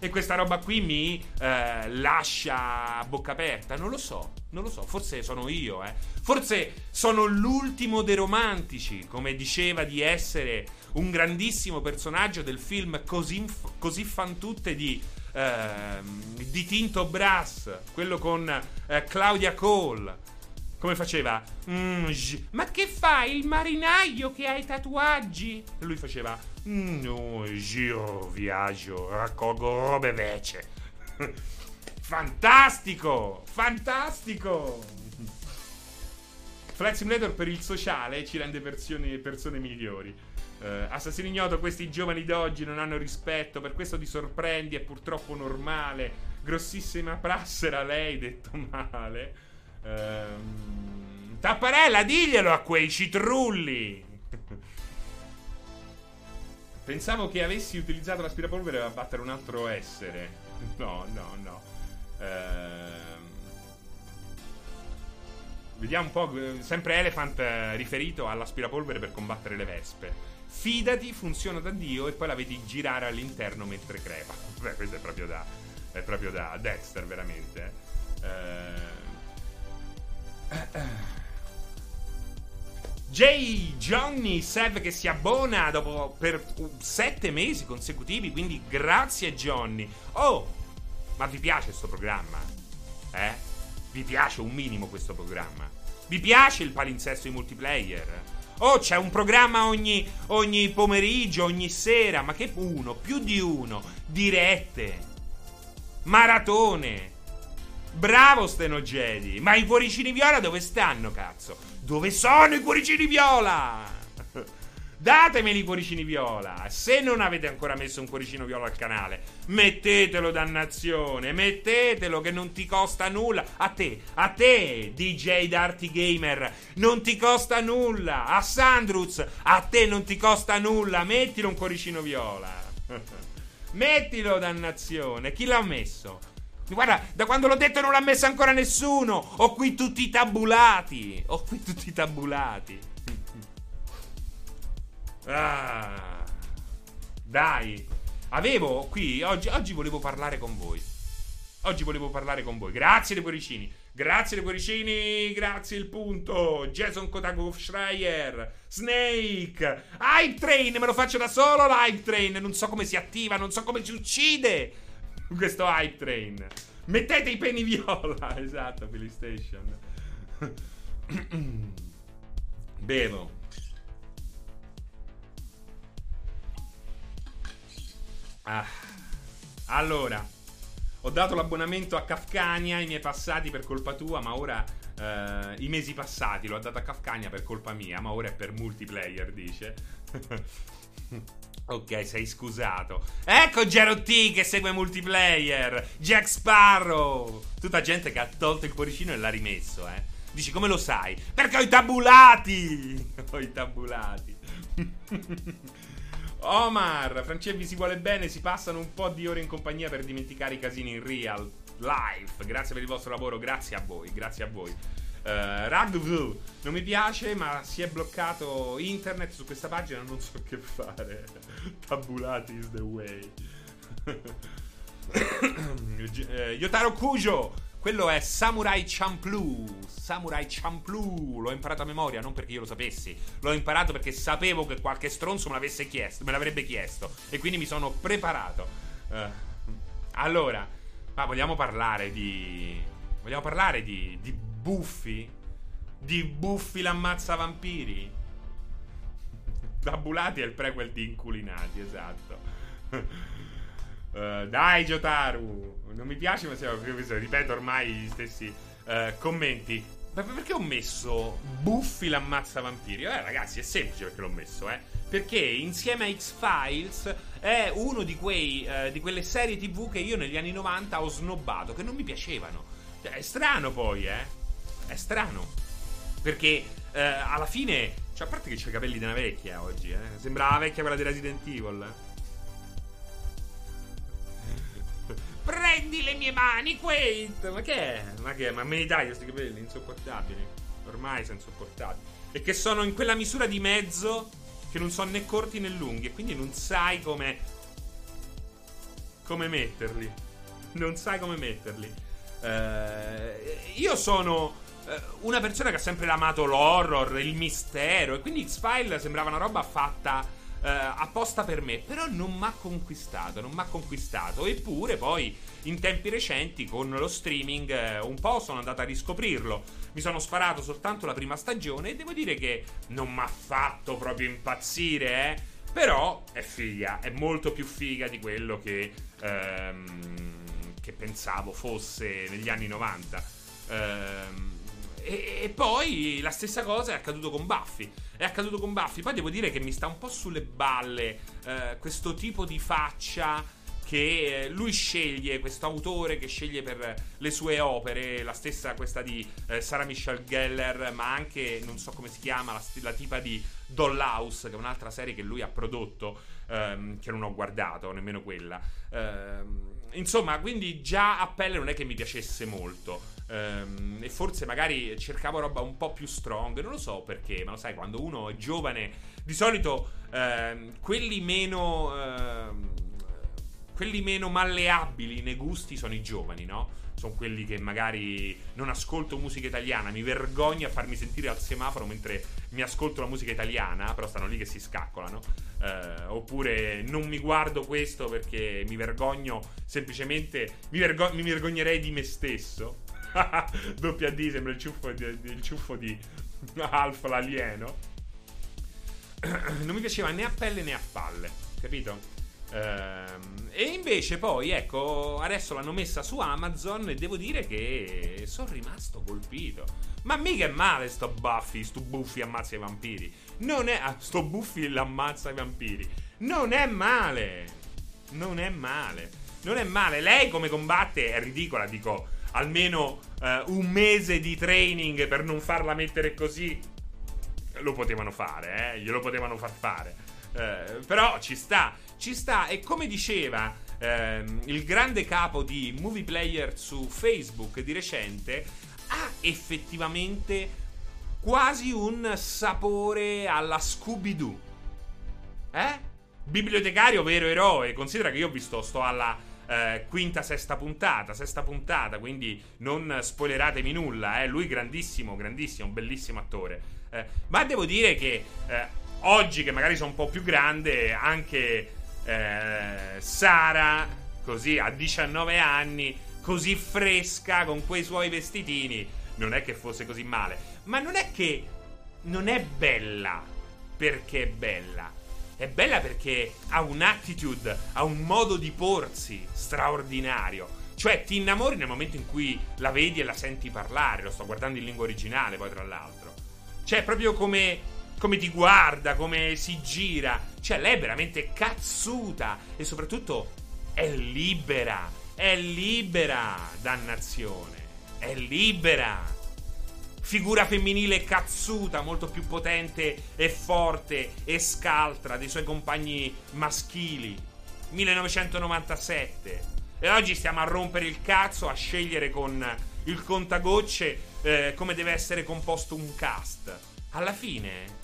e questa roba qui mi eh, lascia a bocca aperta. Non lo so, non lo so. Forse sono io, eh. Forse sono l'ultimo dei romantici, come diceva di essere un grandissimo personaggio del film Così, così fan tutte di, eh, di Tinto Brass, quello con eh, Claudia Cole. Come faceva? Mm, ma che fai il marinaio che ha i tatuaggi? E lui faceva "Mm, No, io viaggio, raccolgo robe vecchie. fantastico! Fantastico! Flight Simulator per il sociale ci rende versioni- persone migliori. Eh, assassino ignoto, questi giovani d'oggi non hanno rispetto, per questo ti sorprendi, è purtroppo normale. Grossissima prassera lei, detto male. Ehm, Tapparella, diglielo a quei citrulli. Pensavo che avessi utilizzato l'aspirapolvere per abbattere un altro essere. No, no, no. Ehm, Vediamo un po'. Sempre Elephant eh, riferito all'aspirapolvere per combattere le vespe. Fidati, funziona da Dio e poi la vedi girare all'interno mentre crepa. Beh, questo è proprio da. È proprio da Dexter, veramente. Eh. J. Johnny Sev che si abbona dopo per sette mesi consecutivi. Quindi grazie, Johnny. Oh, ma vi piace questo programma? Eh? Vi piace un minimo questo programma? Vi piace il palinsesto di multiplayer? Oh, c'è un programma ogni, ogni pomeriggio, ogni sera. Ma che uno, più di uno. Dirette. Maratone. Bravo Steno Jedi. Ma i cuoricini viola dove stanno, cazzo? Dove sono i cuoricini viola? Datemeli i cuoricini viola. Se non avete ancora messo un cuoricino viola al canale, mettetelo, dannazione. Mettetelo che non ti costa nulla. A te, a te, DJ Darty Gamer, non ti costa nulla. A Sandruz, a te non ti costa nulla. Mettilo un cuoricino viola. Mettilo, dannazione. Chi l'ha messo? Guarda, da quando l'ho detto non l'ha messo ancora nessuno. Ho qui tutti i tabulati. Ho qui tutti i tabulati. Ah, dai, avevo qui oggi, oggi volevo parlare con voi. Oggi volevo parlare con voi. Grazie dei cuoricini. Grazie dei cuoricini. Grazie il punto. Jason Kotaku Schreier. Snake. Hype Train. Me lo faccio da solo l'Hype Train. Non so come si attiva. Non so come si uccide. Questo Hype Train. Mettete i peni viola. Esatto, PlayStation. Bevo. Ah. Allora, ho dato l'abbonamento a Kafkania i miei passati per colpa tua, ma ora eh, i mesi passati l'ho dato a Kafkania per colpa mia, ma ora è per multiplayer, dice. ok, sei scusato. Ecco Gerotti che segue multiplayer, Jack Sparrow. Tutta gente che ha tolto il cuoricino e l'ha rimesso, eh. Dici come lo sai? Perché ho i tabulati! Ho i tabulati. Omar, Francevi si vuole bene, si passano un po' di ore in compagnia per dimenticare i casini in real life. Grazie per il vostro lavoro, grazie a voi, grazie a voi. Uh, Ragvu, non mi piace, ma si è bloccato internet su questa pagina, non so che fare. Tabulati is the way. Eh, Yotaro Kujo, quello è Samurai Champloo. Samurai Champloo. L'ho imparato a memoria, non perché io lo sapessi. L'ho imparato perché sapevo che qualche stronzo me chiesto, me l'avrebbe chiesto. E quindi mi sono preparato. Eh, allora, ma vogliamo parlare di. Vogliamo parlare di. di Buffy? Di Buffy l'ammazza vampiri? Tabulati è il prequel di Inculinati, esatto. Uh, dai, Jotaru, non mi piace, ma siamo, ripeto ormai gli stessi uh, commenti. Perché ho messo Buffy l'ammazza vampiri? Eh, ragazzi, è semplice perché l'ho messo, eh. Perché insieme a X-Files è uno di, quei, uh, di quelle serie TV che io negli anni 90 ho snobbato, che non mi piacevano. Cioè, è strano poi, eh. È strano. Perché alla fine, cioè, a parte che c'ha i capelli della vecchia oggi, eh. Sembra la vecchia quella di Resident Evil. Prendi le mie mani, Quaid! Ma che è? Ma che è? Ma me li dai questi capelli insopportabili? Ormai sono insopportabili. E che sono in quella misura di mezzo che non sono né corti né lunghi. E quindi non sai come. come metterli. Non sai come metterli. Eh, io sono eh, una persona che ha sempre amato l'horror, il mistero. E quindi X-File sembrava una roba fatta eh, apposta per me, però non mi ha conquistato, non mi ha conquistato. Eppure poi in tempi recenti con lo streaming eh, un po' sono andato a riscoprirlo. Mi sono sparato soltanto la prima stagione e devo dire che non mi ha fatto proprio impazzire, eh. Però è figa, è molto più figa di quello che, ehm, che pensavo fosse negli anni 90. Ehm, e, e, poi la stessa cosa è accaduto con Buffy. È accaduto con Buffy. Poi devo dire che mi sta un po' sulle balle eh, questo tipo di faccia che eh, lui sceglie, questo autore che sceglie per le sue opere, la stessa questa di eh, Sarah Michelle Geller, ma anche, non so come si chiama, la, la tipa di Dollhouse, che è un'altra serie che lui ha prodotto, ehm, che non ho guardato, nemmeno quella. Ehm, insomma, quindi già a pelle non è che mi piacesse molto. Ehm, e forse magari cercavo roba un po' più strong, non lo so perché, ma lo sai, quando uno è giovane, di solito ehm, quelli meno ehm, quelli meno malleabili nei gusti sono i giovani, no? Sono quelli che magari non ascolto musica italiana, mi vergogno a farmi sentire al semaforo mentre mi ascolto la musica italiana, però stanno lì che si scaccolano. Eh, oppure non mi guardo questo perché mi vergogno semplicemente, mi, vergo- mi vergognerei di me stesso. Doppia D sembra il ciuffo di, il ciuffo di Alf l'alieno. non mi piaceva né a pelle né a palle, capito? Ehm, e invece poi, ecco, adesso l'hanno messa su Amazon e devo dire che sono rimasto colpito. Ma mica è male sto Buffy, sto Buffy ammazza i vampiri. Non è... Ah, sto Buffy l'ammazza i vampiri. Non è male. Non è male. Non è male. Lei come combatte è ridicola, dico. Almeno uh, un mese di training per non farla mettere così. Lo potevano fare, eh? Glielo potevano far fare. Uh, però ci sta ci sta e come diceva ehm, il grande capo di Movie Player su Facebook di recente, ha effettivamente quasi un sapore alla Scooby-Doo. Eh? Bibliotecario vero eroe, considera che io ho visto, sto alla eh, quinta, sesta puntata, sesta puntata, quindi non spoileratemi nulla, eh? lui grandissimo, grandissimo, bellissimo attore. Eh, ma devo dire che eh, oggi che magari sono un po' più grande, anche eh, Sara, così a 19 anni, così fresca con quei suoi vestitini, non è che fosse così male. Ma non è che non è bella perché è bella. È bella perché ha un'attitude, ha un modo di porsi straordinario. Cioè, ti innamori nel momento in cui la vedi e la senti parlare. Lo sto guardando in lingua originale, poi, tra l'altro. Cioè, proprio come come ti guarda, come si gira. Cioè, lei è veramente cazzuta e soprattutto è libera. È libera, dannazione. È libera. Figura femminile cazzuta, molto più potente e forte e scaltra dei suoi compagni maschili. 1997. E oggi stiamo a rompere il cazzo, a scegliere con il contagocce eh, come deve essere composto un cast. Alla fine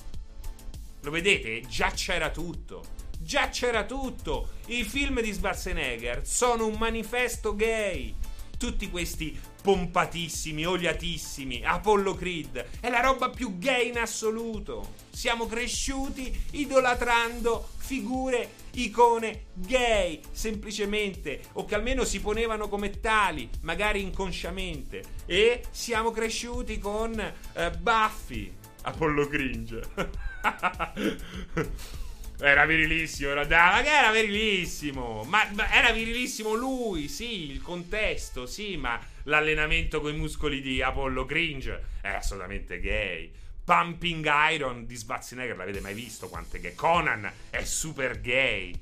lo vedete? Già c'era tutto. Già c'era tutto. I film di Schwarzenegger sono un manifesto gay. Tutti questi pompatissimi, oliatissimi, Apollo Creed. È la roba più gay in assoluto. Siamo cresciuti idolatrando figure, icone gay, semplicemente, o che almeno si ponevano come tali, magari inconsciamente. E siamo cresciuti con eh, Buffy, Apollo Cringe. Era virilissimo, era, ma che era virilissimo. Ma, ma, era virilissimo lui, sì, il contesto, sì, ma l'allenamento con i muscoli di Apollo Cringe è assolutamente gay. Pumping Iron di Schwarzenegger, l'avete mai visto quanto è gay? Conan è super gay.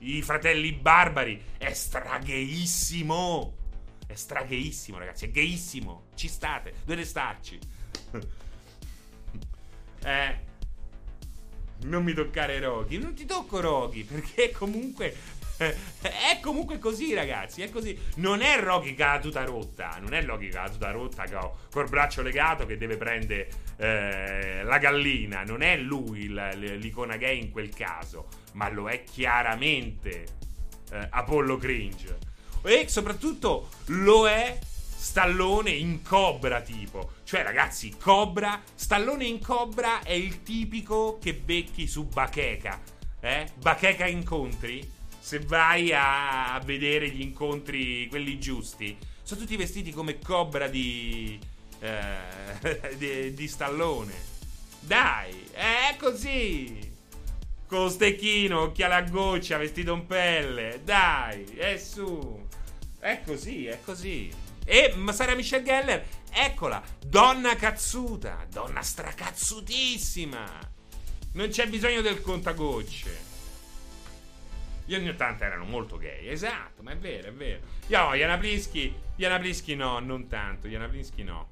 I fratelli barbari è stragheissimo. È stragheissimo, ragazzi, è gayissimo. Ci state, dovete starci. Eh non mi toccare Rocky. Non ti tocco Rocky perché comunque è comunque così, ragazzi. È così. Non è Rocky che ha la tuta rotta. Non è Rocky che ha la tuta rotta ho col braccio legato che deve prendere eh, la gallina. Non è lui l'icona gay in quel caso. Ma lo è chiaramente eh, Apollo Cringe. E soprattutto lo è Stallone in Cobra tipo. Cioè ragazzi, Cobra, Stallone in Cobra è il tipico che becchi su Bacheca. Eh? Bacheca incontri? Se vai a, vedere gli incontri, quelli giusti, sono tutti vestiti come cobra di, eh, di, di stallone. Dai, è così. Con stecchino, occhiale a goccia, vestito in pelle. Dai, è su. È così, è così. E Sara Michelle Geller, eccola, donna cazzuta, donna stracazzutissima. Non c'è bisogno del contagocce. Gli anni 80 erano molto gay, esatto, ma è vero, è vero. Io, Jana Plinsky, Jana no, non tanto, Jana Plinsky no.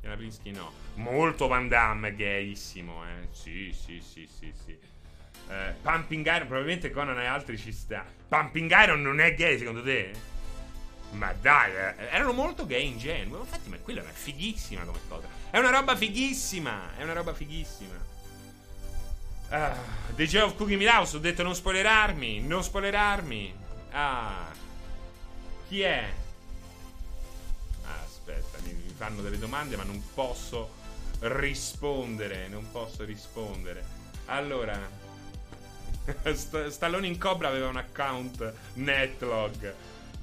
Jana Plinsky no. Molto Van Damme, gayissimo, eh. Sì, sì, sì, sì, sì. Eh, Pumping Iron, probabilmente Conan e altri ci sta. Pumping Iron non è gay secondo te? Ma dai, eh, erano molto gay ingenui. Infatti, ma quella è fighissima come cosa. È una roba fighissima. È una roba fighissima. Ah, The Joy of Cookie House, ho detto non spoilerarmi, non spoilerarmi. Ah, chi è? Ah, aspetta, mi, mi fanno delle domande ma non posso rispondere, non posso rispondere. Allora, St- Stallone in Cobra aveva un account Netlog.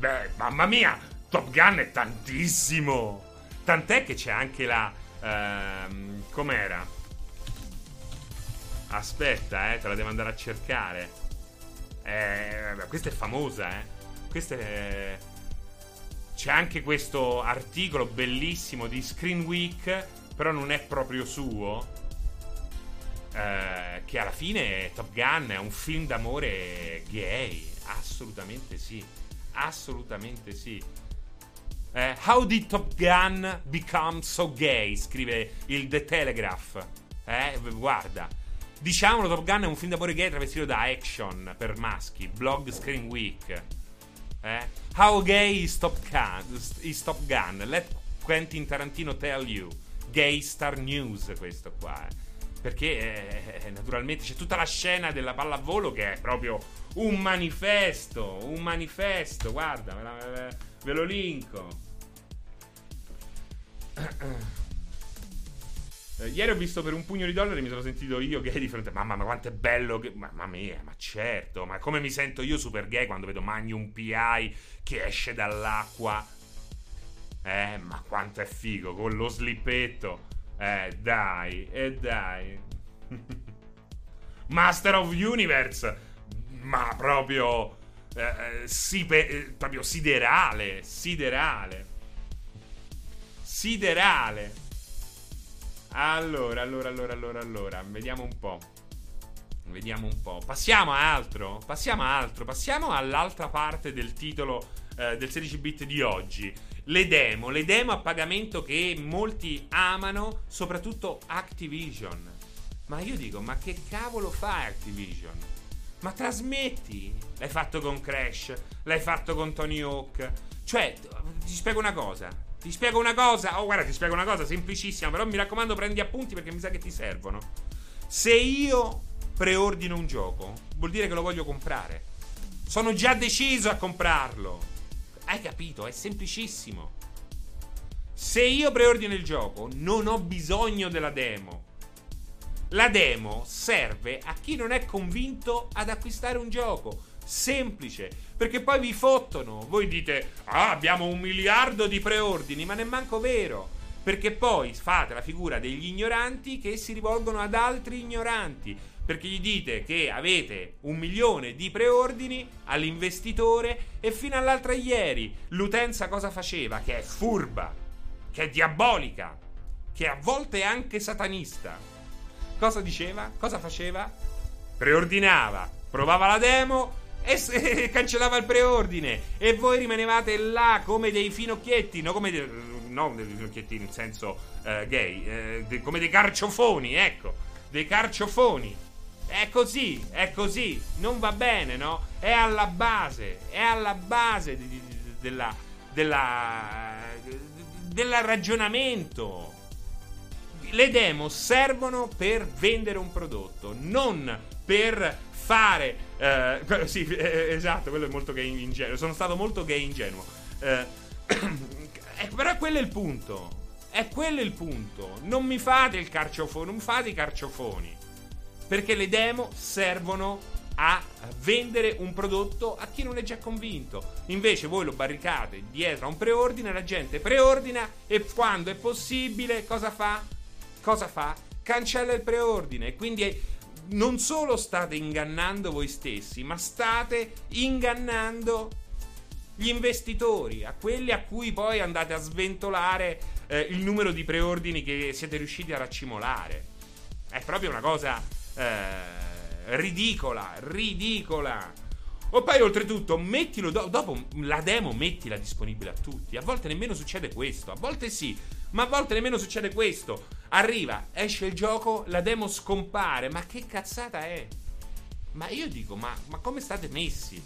Beh, mamma mia, Top Gun è tantissimo. Tant'è che c'è anche la... Ehm, com'era? Aspetta, eh, te la devo andare a cercare. Eh, questa è famosa, eh. Questa è... C'è anche questo articolo bellissimo di Screen Week, però non è proprio suo. Eh, che alla fine Top Gun è un film d'amore gay. Assolutamente sì. Assolutamente sì. Eh, How did Top Gun become so gay? Scrive il The Telegraph. Eh, guarda. Diciamolo, Top Gun è un film d'amore gay travestito da action per maschi. Blog Screen Week. Eh? How gay is Top Gun? Is Top Gun? Let Quentin Tarantino tell you. Gay Star News, questo qua. Eh. Perché eh, naturalmente c'è tutta la scena della pallavolo che è proprio un manifesto. Un manifesto. Guarda, ve, lo linko. Eh, ieri ho visto per un pugno di dollari mi sono sentito io gay di fronte mamma, ma quanto è bello che... Mamma mia, ma certo, ma come mi sento io super gay quando vedo Magnum PI che esce dall'acqua? Eh, ma quanto è figo, con lo slippetto. Eh, dai, eh, dai. Master of Universe, ma proprio... Eh, eh si, eh, proprio siderale, siderale. Siderale. Allora, allora, allora, allora, allora, vediamo un po'. Vediamo un po'. Passiamo a altro. Passiamo a altro. Passiamo all'altra parte del titolo eh, del 16 bit di oggi. Le demo, le demo a pagamento che molti amano, soprattutto Activision. Ma io dico, ma che cavolo fa Activision? Ma trasmetti? L'hai fatto con Crash, l'hai fatto con Tony Hawk. Cioè, ti spiego una cosa. Ti spiego una cosa. Oh, guarda, ti spiego una cosa semplicissima. Però mi raccomando, prendi appunti perché mi sa che ti servono. Se io preordino un gioco, vuol dire che lo voglio comprare. Sono già deciso a comprarlo. Hai capito? È semplicissimo. Se io preordino il gioco, non ho bisogno della demo. La demo serve a chi non è convinto ad acquistare un gioco. Semplice, perché poi vi fottono. Voi dite, ah, abbiamo un miliardo di preordini, ma nemmanco vero. Perché poi fate la figura degli ignoranti che si rivolgono ad altri ignoranti. Perché gli dite che avete un milione di preordini all'investitore e fino all'altra ieri l'utenza cosa faceva? Che è furba, che è diabolica, che a volte è anche satanista. Cosa diceva? Cosa faceva? Preordinava, provava la demo, e, cancellava il preordine e voi rimanevate là come dei finocchietti, no come dei, non dei finocchietti in senso eh, gay, eh, de, come dei carciofoni, ecco, dei carciofoni. È così, è così, non va bene, no? È alla base, è alla base di, di, della, della, del ragionamento. Le demo servono per vendere un prodotto, non per fare. Eh, sì, eh, esatto, quello è molto gay ingenuo. Sono stato molto gay ingenuo. Eh, eh, però quello è il punto. È quello il punto. Non mi fate il carciofone, non fate i carciofoni. Perché le demo servono a vendere un prodotto a chi non è già convinto. Invece voi lo barricate dietro a un preordine, la gente preordina e quando è possibile cosa fa? Cosa fa? Cancella il preordine quindi non solo state ingannando voi stessi, ma state ingannando gli investitori, a quelli a cui poi andate a sventolare eh, il numero di preordini che siete riusciti a raccimolare. È proprio una cosa eh, ridicola, ridicola. O poi oltretutto mettilo do- dopo la demo mettila disponibile a tutti. A volte nemmeno succede questo, a volte sì, ma a volte nemmeno succede questo. Arriva, esce il gioco, la demo scompare. Ma che cazzata è? Ma io dico, ma, ma come state messi?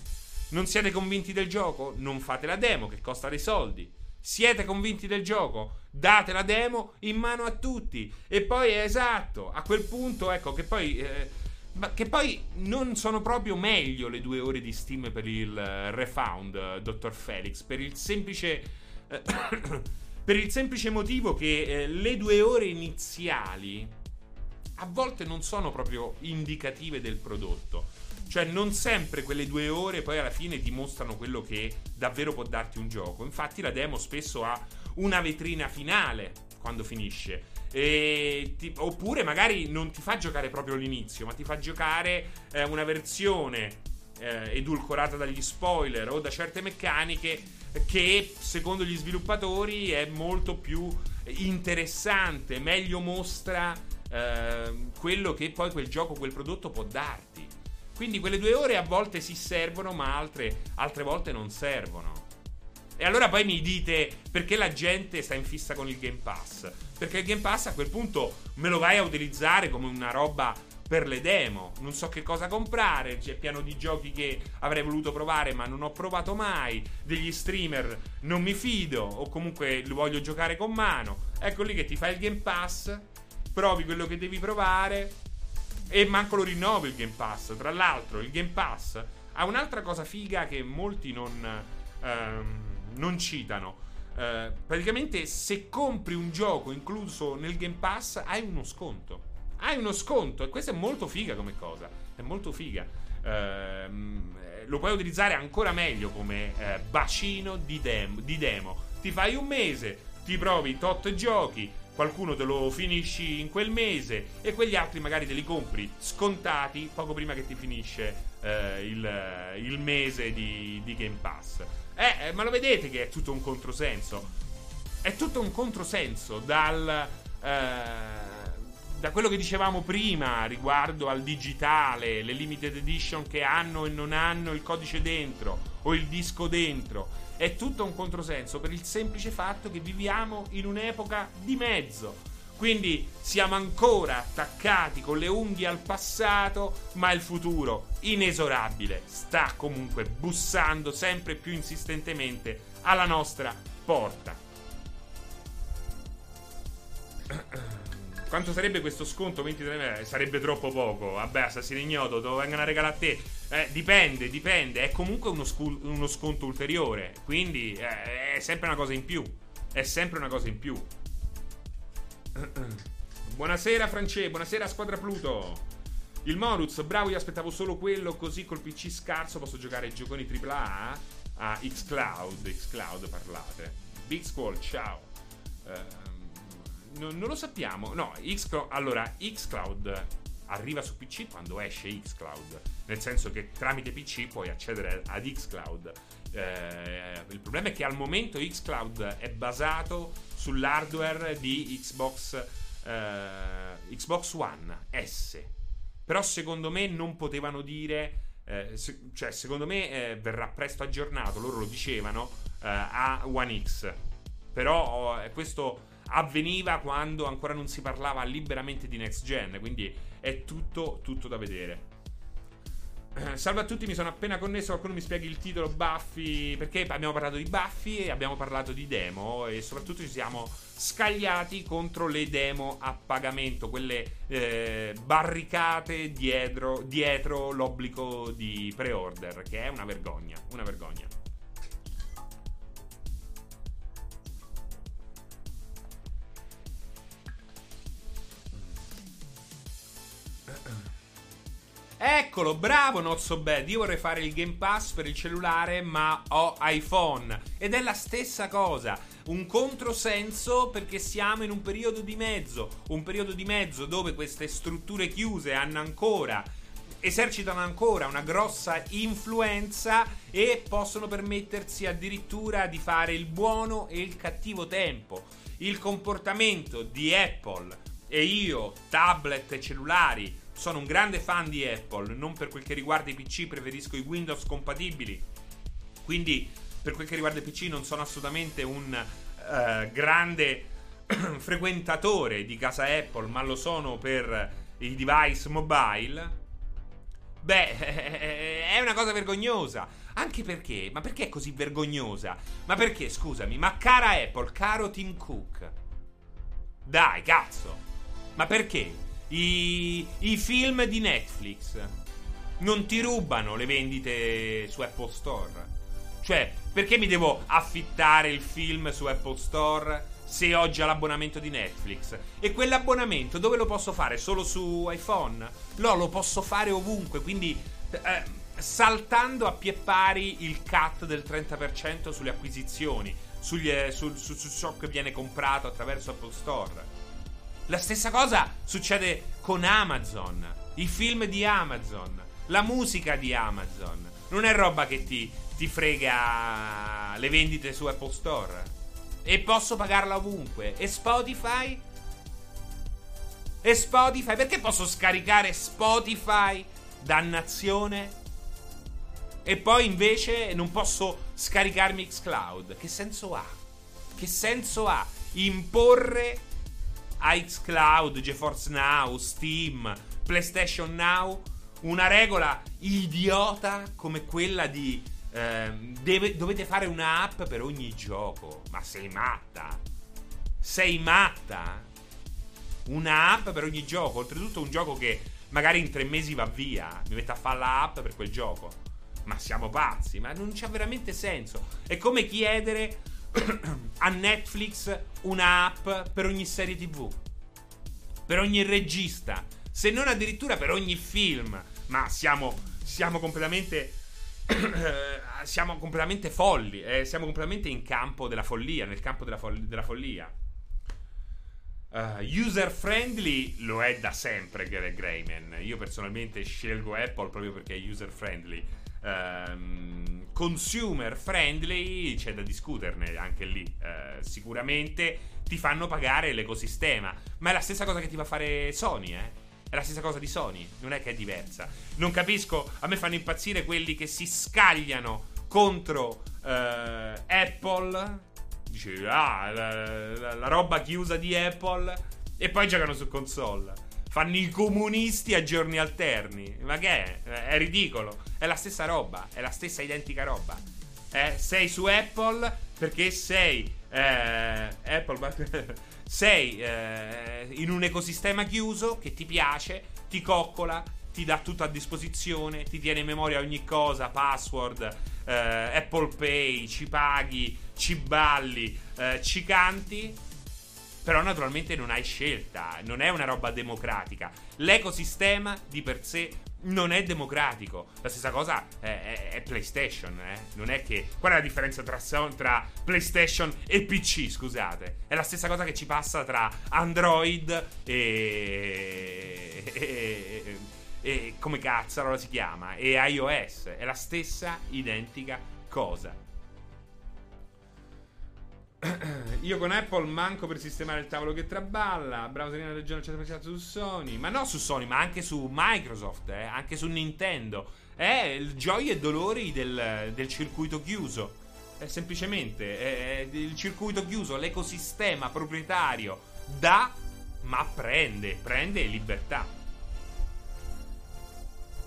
Non siete convinti del gioco? Non fate la demo che costa dei soldi. Siete convinti del gioco? Date la demo in mano a tutti. E poi è esatto, a quel punto, ecco, che poi... Eh, che poi non sono proprio meglio le due ore di Steam per il uh, refound, uh, dottor Felix, per il semplice... Uh, per il semplice motivo che eh, le due ore iniziali a volte non sono proprio indicative del prodotto. Cioè, non sempre quelle due ore poi alla fine dimostrano quello che davvero può darti un gioco. Infatti, la demo spesso ha una vetrina finale quando finisce. Ti, oppure magari non ti fa giocare proprio l'inizio, ma ti fa giocare eh, una versione eh, edulcorata dagli spoiler o da certe meccaniche che secondo gli sviluppatori è molto più interessante, meglio mostra eh, quello che poi quel gioco, quel prodotto può darti. Quindi quelle due ore a volte si servono, ma altre, altre volte non servono. E allora poi mi dite perché la gente sta in fissa con il Game Pass? Perché il Game Pass a quel punto me lo vai a utilizzare come una roba per le demo. Non so che cosa comprare. C'è pieno di giochi che avrei voluto provare, ma non ho provato mai. Degli streamer non mi fido, o comunque li voglio giocare con mano. Ecco lì che ti fai il Game Pass, provi quello che devi provare e manco lo rinnovo il Game Pass. Tra l'altro, il Game Pass ha un'altra cosa figa che molti non, ehm, non citano. Eh, praticamente, se compri un gioco incluso nel Game Pass, hai uno sconto. Hai uno sconto, e questa è molto figa come cosa. È molto figa. Eh, lo puoi utilizzare ancora meglio come eh, bacino di, dem- di demo. Ti fai un mese, ti provi tot giochi qualcuno te lo finisci in quel mese e quegli altri magari te li compri scontati poco prima che ti finisce eh, il, il, mese di, di Game Pass. Eh, eh, ma lo vedete che è tutto un controsenso? È tutto un controsenso dal... Eh, da quello che dicevamo prima riguardo al digitale, le limited edition che hanno e non hanno il codice dentro o il disco dentro è tutto un controsenso per il semplice fatto che viviamo in un'epoca di mezzo. Quindi siamo ancora attaccati con le unghie al passato, ma il futuro, inesorabile, sta comunque bussando sempre più insistentemente alla nostra porta. Quanto sarebbe questo sconto? 23 sarebbe troppo poco. Vabbè, assassino ignoto, lo vengono a regalare a te. Eh, dipende, dipende. È comunque uno, scu- uno sconto ulteriore. Quindi eh, è sempre una cosa in più. È sempre una cosa in più. Buonasera, France. Buonasera, squadra Pluto. Il Moruz, bravo, io aspettavo solo quello. Così col PC scarso posso giocare gioconi AAA a Xcloud. Xcloud parlate. Big Squall, ciao. Uh, non, non lo sappiamo. No, Xcloud, allora, Xcloud arriva su PC quando esce Xcloud, nel senso che tramite PC puoi accedere ad Xcloud. Eh, il problema è che al momento Xcloud è basato sull'hardware di Xbox, eh, Xbox One S. Però secondo me non potevano dire, eh, se, cioè secondo me eh, verrà presto aggiornato, loro lo dicevano, eh, a One X. Però oh, questo avveniva quando ancora non si parlava liberamente di next gen, quindi è tutto, tutto da vedere. Eh, salve a tutti, mi sono appena connesso. Qualcuno mi spieghi il titolo Buffy? Perché abbiamo parlato di Buffy e abbiamo parlato di demo. E soprattutto ci siamo scagliati contro le demo a pagamento, quelle eh, barricate dietro, dietro l'obbligo di pre-order, che è una vergogna. Una vergogna. Eccolo, bravo, not so bad. Io vorrei fare il Game Pass per il cellulare, ma ho iPhone. Ed è la stessa cosa. Un controsenso perché siamo in un periodo di mezzo. Un periodo di mezzo dove queste strutture chiuse hanno ancora esercitano ancora una grossa influenza e possono permettersi addirittura di fare il buono e il cattivo tempo. Il comportamento di Apple e io, tablet e cellulari, sono un grande fan di Apple, non per quel che riguarda i PC, preferisco i Windows compatibili. Quindi, per quel che riguarda i PC, non sono assolutamente un uh, grande frequentatore di casa Apple, ma lo sono per i device mobile. Beh, è una cosa vergognosa. Anche perché, ma perché è così vergognosa? Ma perché, scusami, ma cara Apple, caro Tim Cook. Dai, cazzo. Ma perché? I, I film di Netflix non ti rubano le vendite su Apple Store. Cioè, perché mi devo affittare il film su Apple Store se ho già l'abbonamento di Netflix? E quell'abbonamento dove lo posso fare? Solo su iPhone? No, lo posso fare ovunque, quindi eh, saltando a pie pari il cut del 30% sulle acquisizioni, sugli, eh, su, su, su ciò che viene comprato attraverso Apple Store. La stessa cosa succede con Amazon, i film di Amazon, la musica di Amazon. Non è roba che ti, ti frega le vendite su Apple Store. E posso pagarla ovunque. E Spotify? E Spotify? Perché posso scaricare Spotify? Dannazione. E poi invece non posso scaricarmi Xcloud. Che senso ha? Che senso ha imporre a xCloud, GeForce Now, Steam, PlayStation Now, una regola idiota come quella di eh, deve, dovete fare un'app per ogni gioco. Ma sei matta? Sei matta? Una app per ogni gioco, oltretutto un gioco che magari in tre mesi va via. Mi metto a fare la app per quel gioco. Ma siamo pazzi, ma non c'ha veramente senso. È come chiedere a Netflix un'app per ogni serie TV, per ogni regista, se non addirittura per ogni film. Ma siamo, siamo completamente. siamo completamente folli, eh, siamo completamente in campo della follia, nel campo della, fol- della follia. Uh, user friendly lo è da sempre Greg Grayman. Io personalmente scelgo Apple proprio perché è user friendly. Um, consumer friendly c'è da discuterne anche lì. Uh, sicuramente ti fanno pagare l'ecosistema, ma è la stessa cosa che ti va a fare Sony, eh? È la stessa cosa di Sony, non è che è diversa. Non capisco, a me fanno impazzire quelli che si scagliano contro uh, Apple. Dice, ah, la, la, la roba chiusa di Apple. E poi giocano su console fanno i comunisti a giorni alterni. Ma che è? È ridicolo. È la stessa roba, è la stessa identica roba. Eh, sei su Apple perché sei eh, Apple sei eh, in un ecosistema chiuso che ti piace, ti coccola, ti dà tutto a disposizione, ti tiene in memoria ogni cosa, password, eh, Apple Pay, ci paghi, ci balli, eh, ci canti però naturalmente non hai scelta, non è una roba democratica. L'ecosistema di per sé non è democratico. La stessa cosa è, è, è PlayStation, eh? Non è che. Qual è la differenza tra, tra, PlayStation e PC? Scusate. È la stessa cosa che ci passa tra Android e. e, e, come cazzo si chiama? E iOS. È la stessa identica cosa. Io con Apple manco per sistemare il tavolo che traballa. Browserina del giorno 100% su Sony. Ma non su Sony, ma anche su Microsoft, eh, anche su Nintendo. È il gioia e dolori del, del circuito chiuso. È semplicemente è il circuito chiuso, l'ecosistema proprietario dà, ma prende, prende libertà.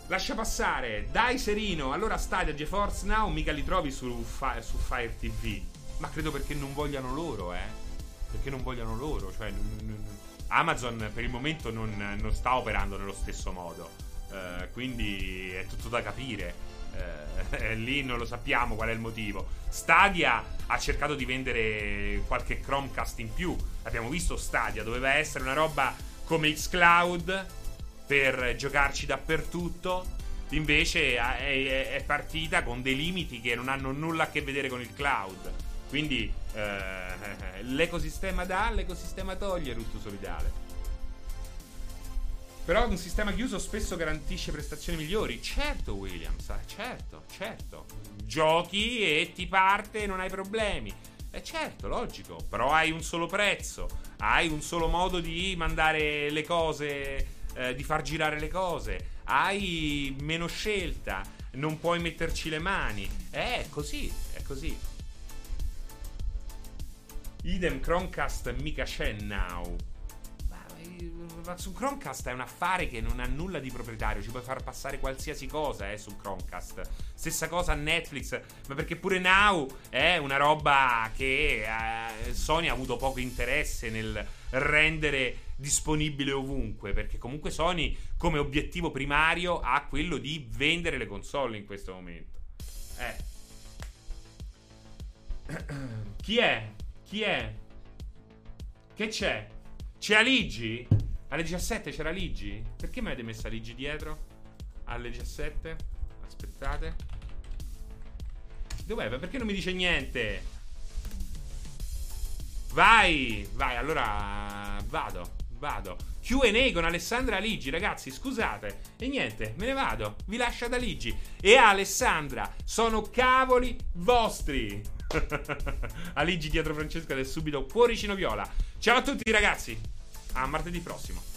Lascia passare, dai Serino, allora Stadia GeForce Now mica li trovi su, su Fire TV. Ma credo perché non vogliano loro, eh. Perché non vogliano loro. Cioè, n- n- Amazon per il momento non, non, sta operando nello stesso modo. Uh, quindi è tutto da capire. Uh, lì non lo sappiamo qual è il motivo. Stadia ha cercato di vendere qualche Chromecast in più. Abbiamo visto Stadia, doveva essere una roba come Xcloud. per giocarci dappertutto. Invece è, è- è partita con dei limiti che non hanno nulla a che vedere con il cloud. Quindi eh, l'ecosistema dà, l'ecosistema toglie tutto solidale. Però un sistema chiuso spesso garantisce prestazioni migliori. Certo, Williams, eh, certo, certo. Giochi e ti parte e non hai problemi. Eh certo, logico. Però hai un solo prezzo. Hai un solo modo di mandare le cose, eh, di far girare le cose. Hai meno scelta. Non puoi metterci le mani. È così, è così. Idem Chromecast mica c'è now. Ma, eh, ma su Chromecast è un affare che non ha nulla di proprietario, ci puoi far passare qualsiasi cosa eh, sul Chromecast. Stessa cosa a Netflix, ma perché pure Now è una roba che eh, Sony ha avuto poco interesse nel rendere disponibile ovunque, perché comunque Sony come obiettivo primario ha quello di vendere le console in questo momento. Eh. Chi è? Chi è? Che c'è? C'è Aligi? Alle 17 c'era Aligi? Perché mi avete messo Aligi dietro? Alle 17? Aspettate. Dov'è? Perché non mi dice niente? Vai! Vai, allora vado, vado. Q&A con Alessandra Aligi, ragazzi, scusate. E niente, me ne vado. Vi lascio ad Aligi. E Alessandra, sono cavoli vostri. Aligi dietro Francesca del subito cuoricino viola. Ciao a tutti ragazzi. A martedì prossimo.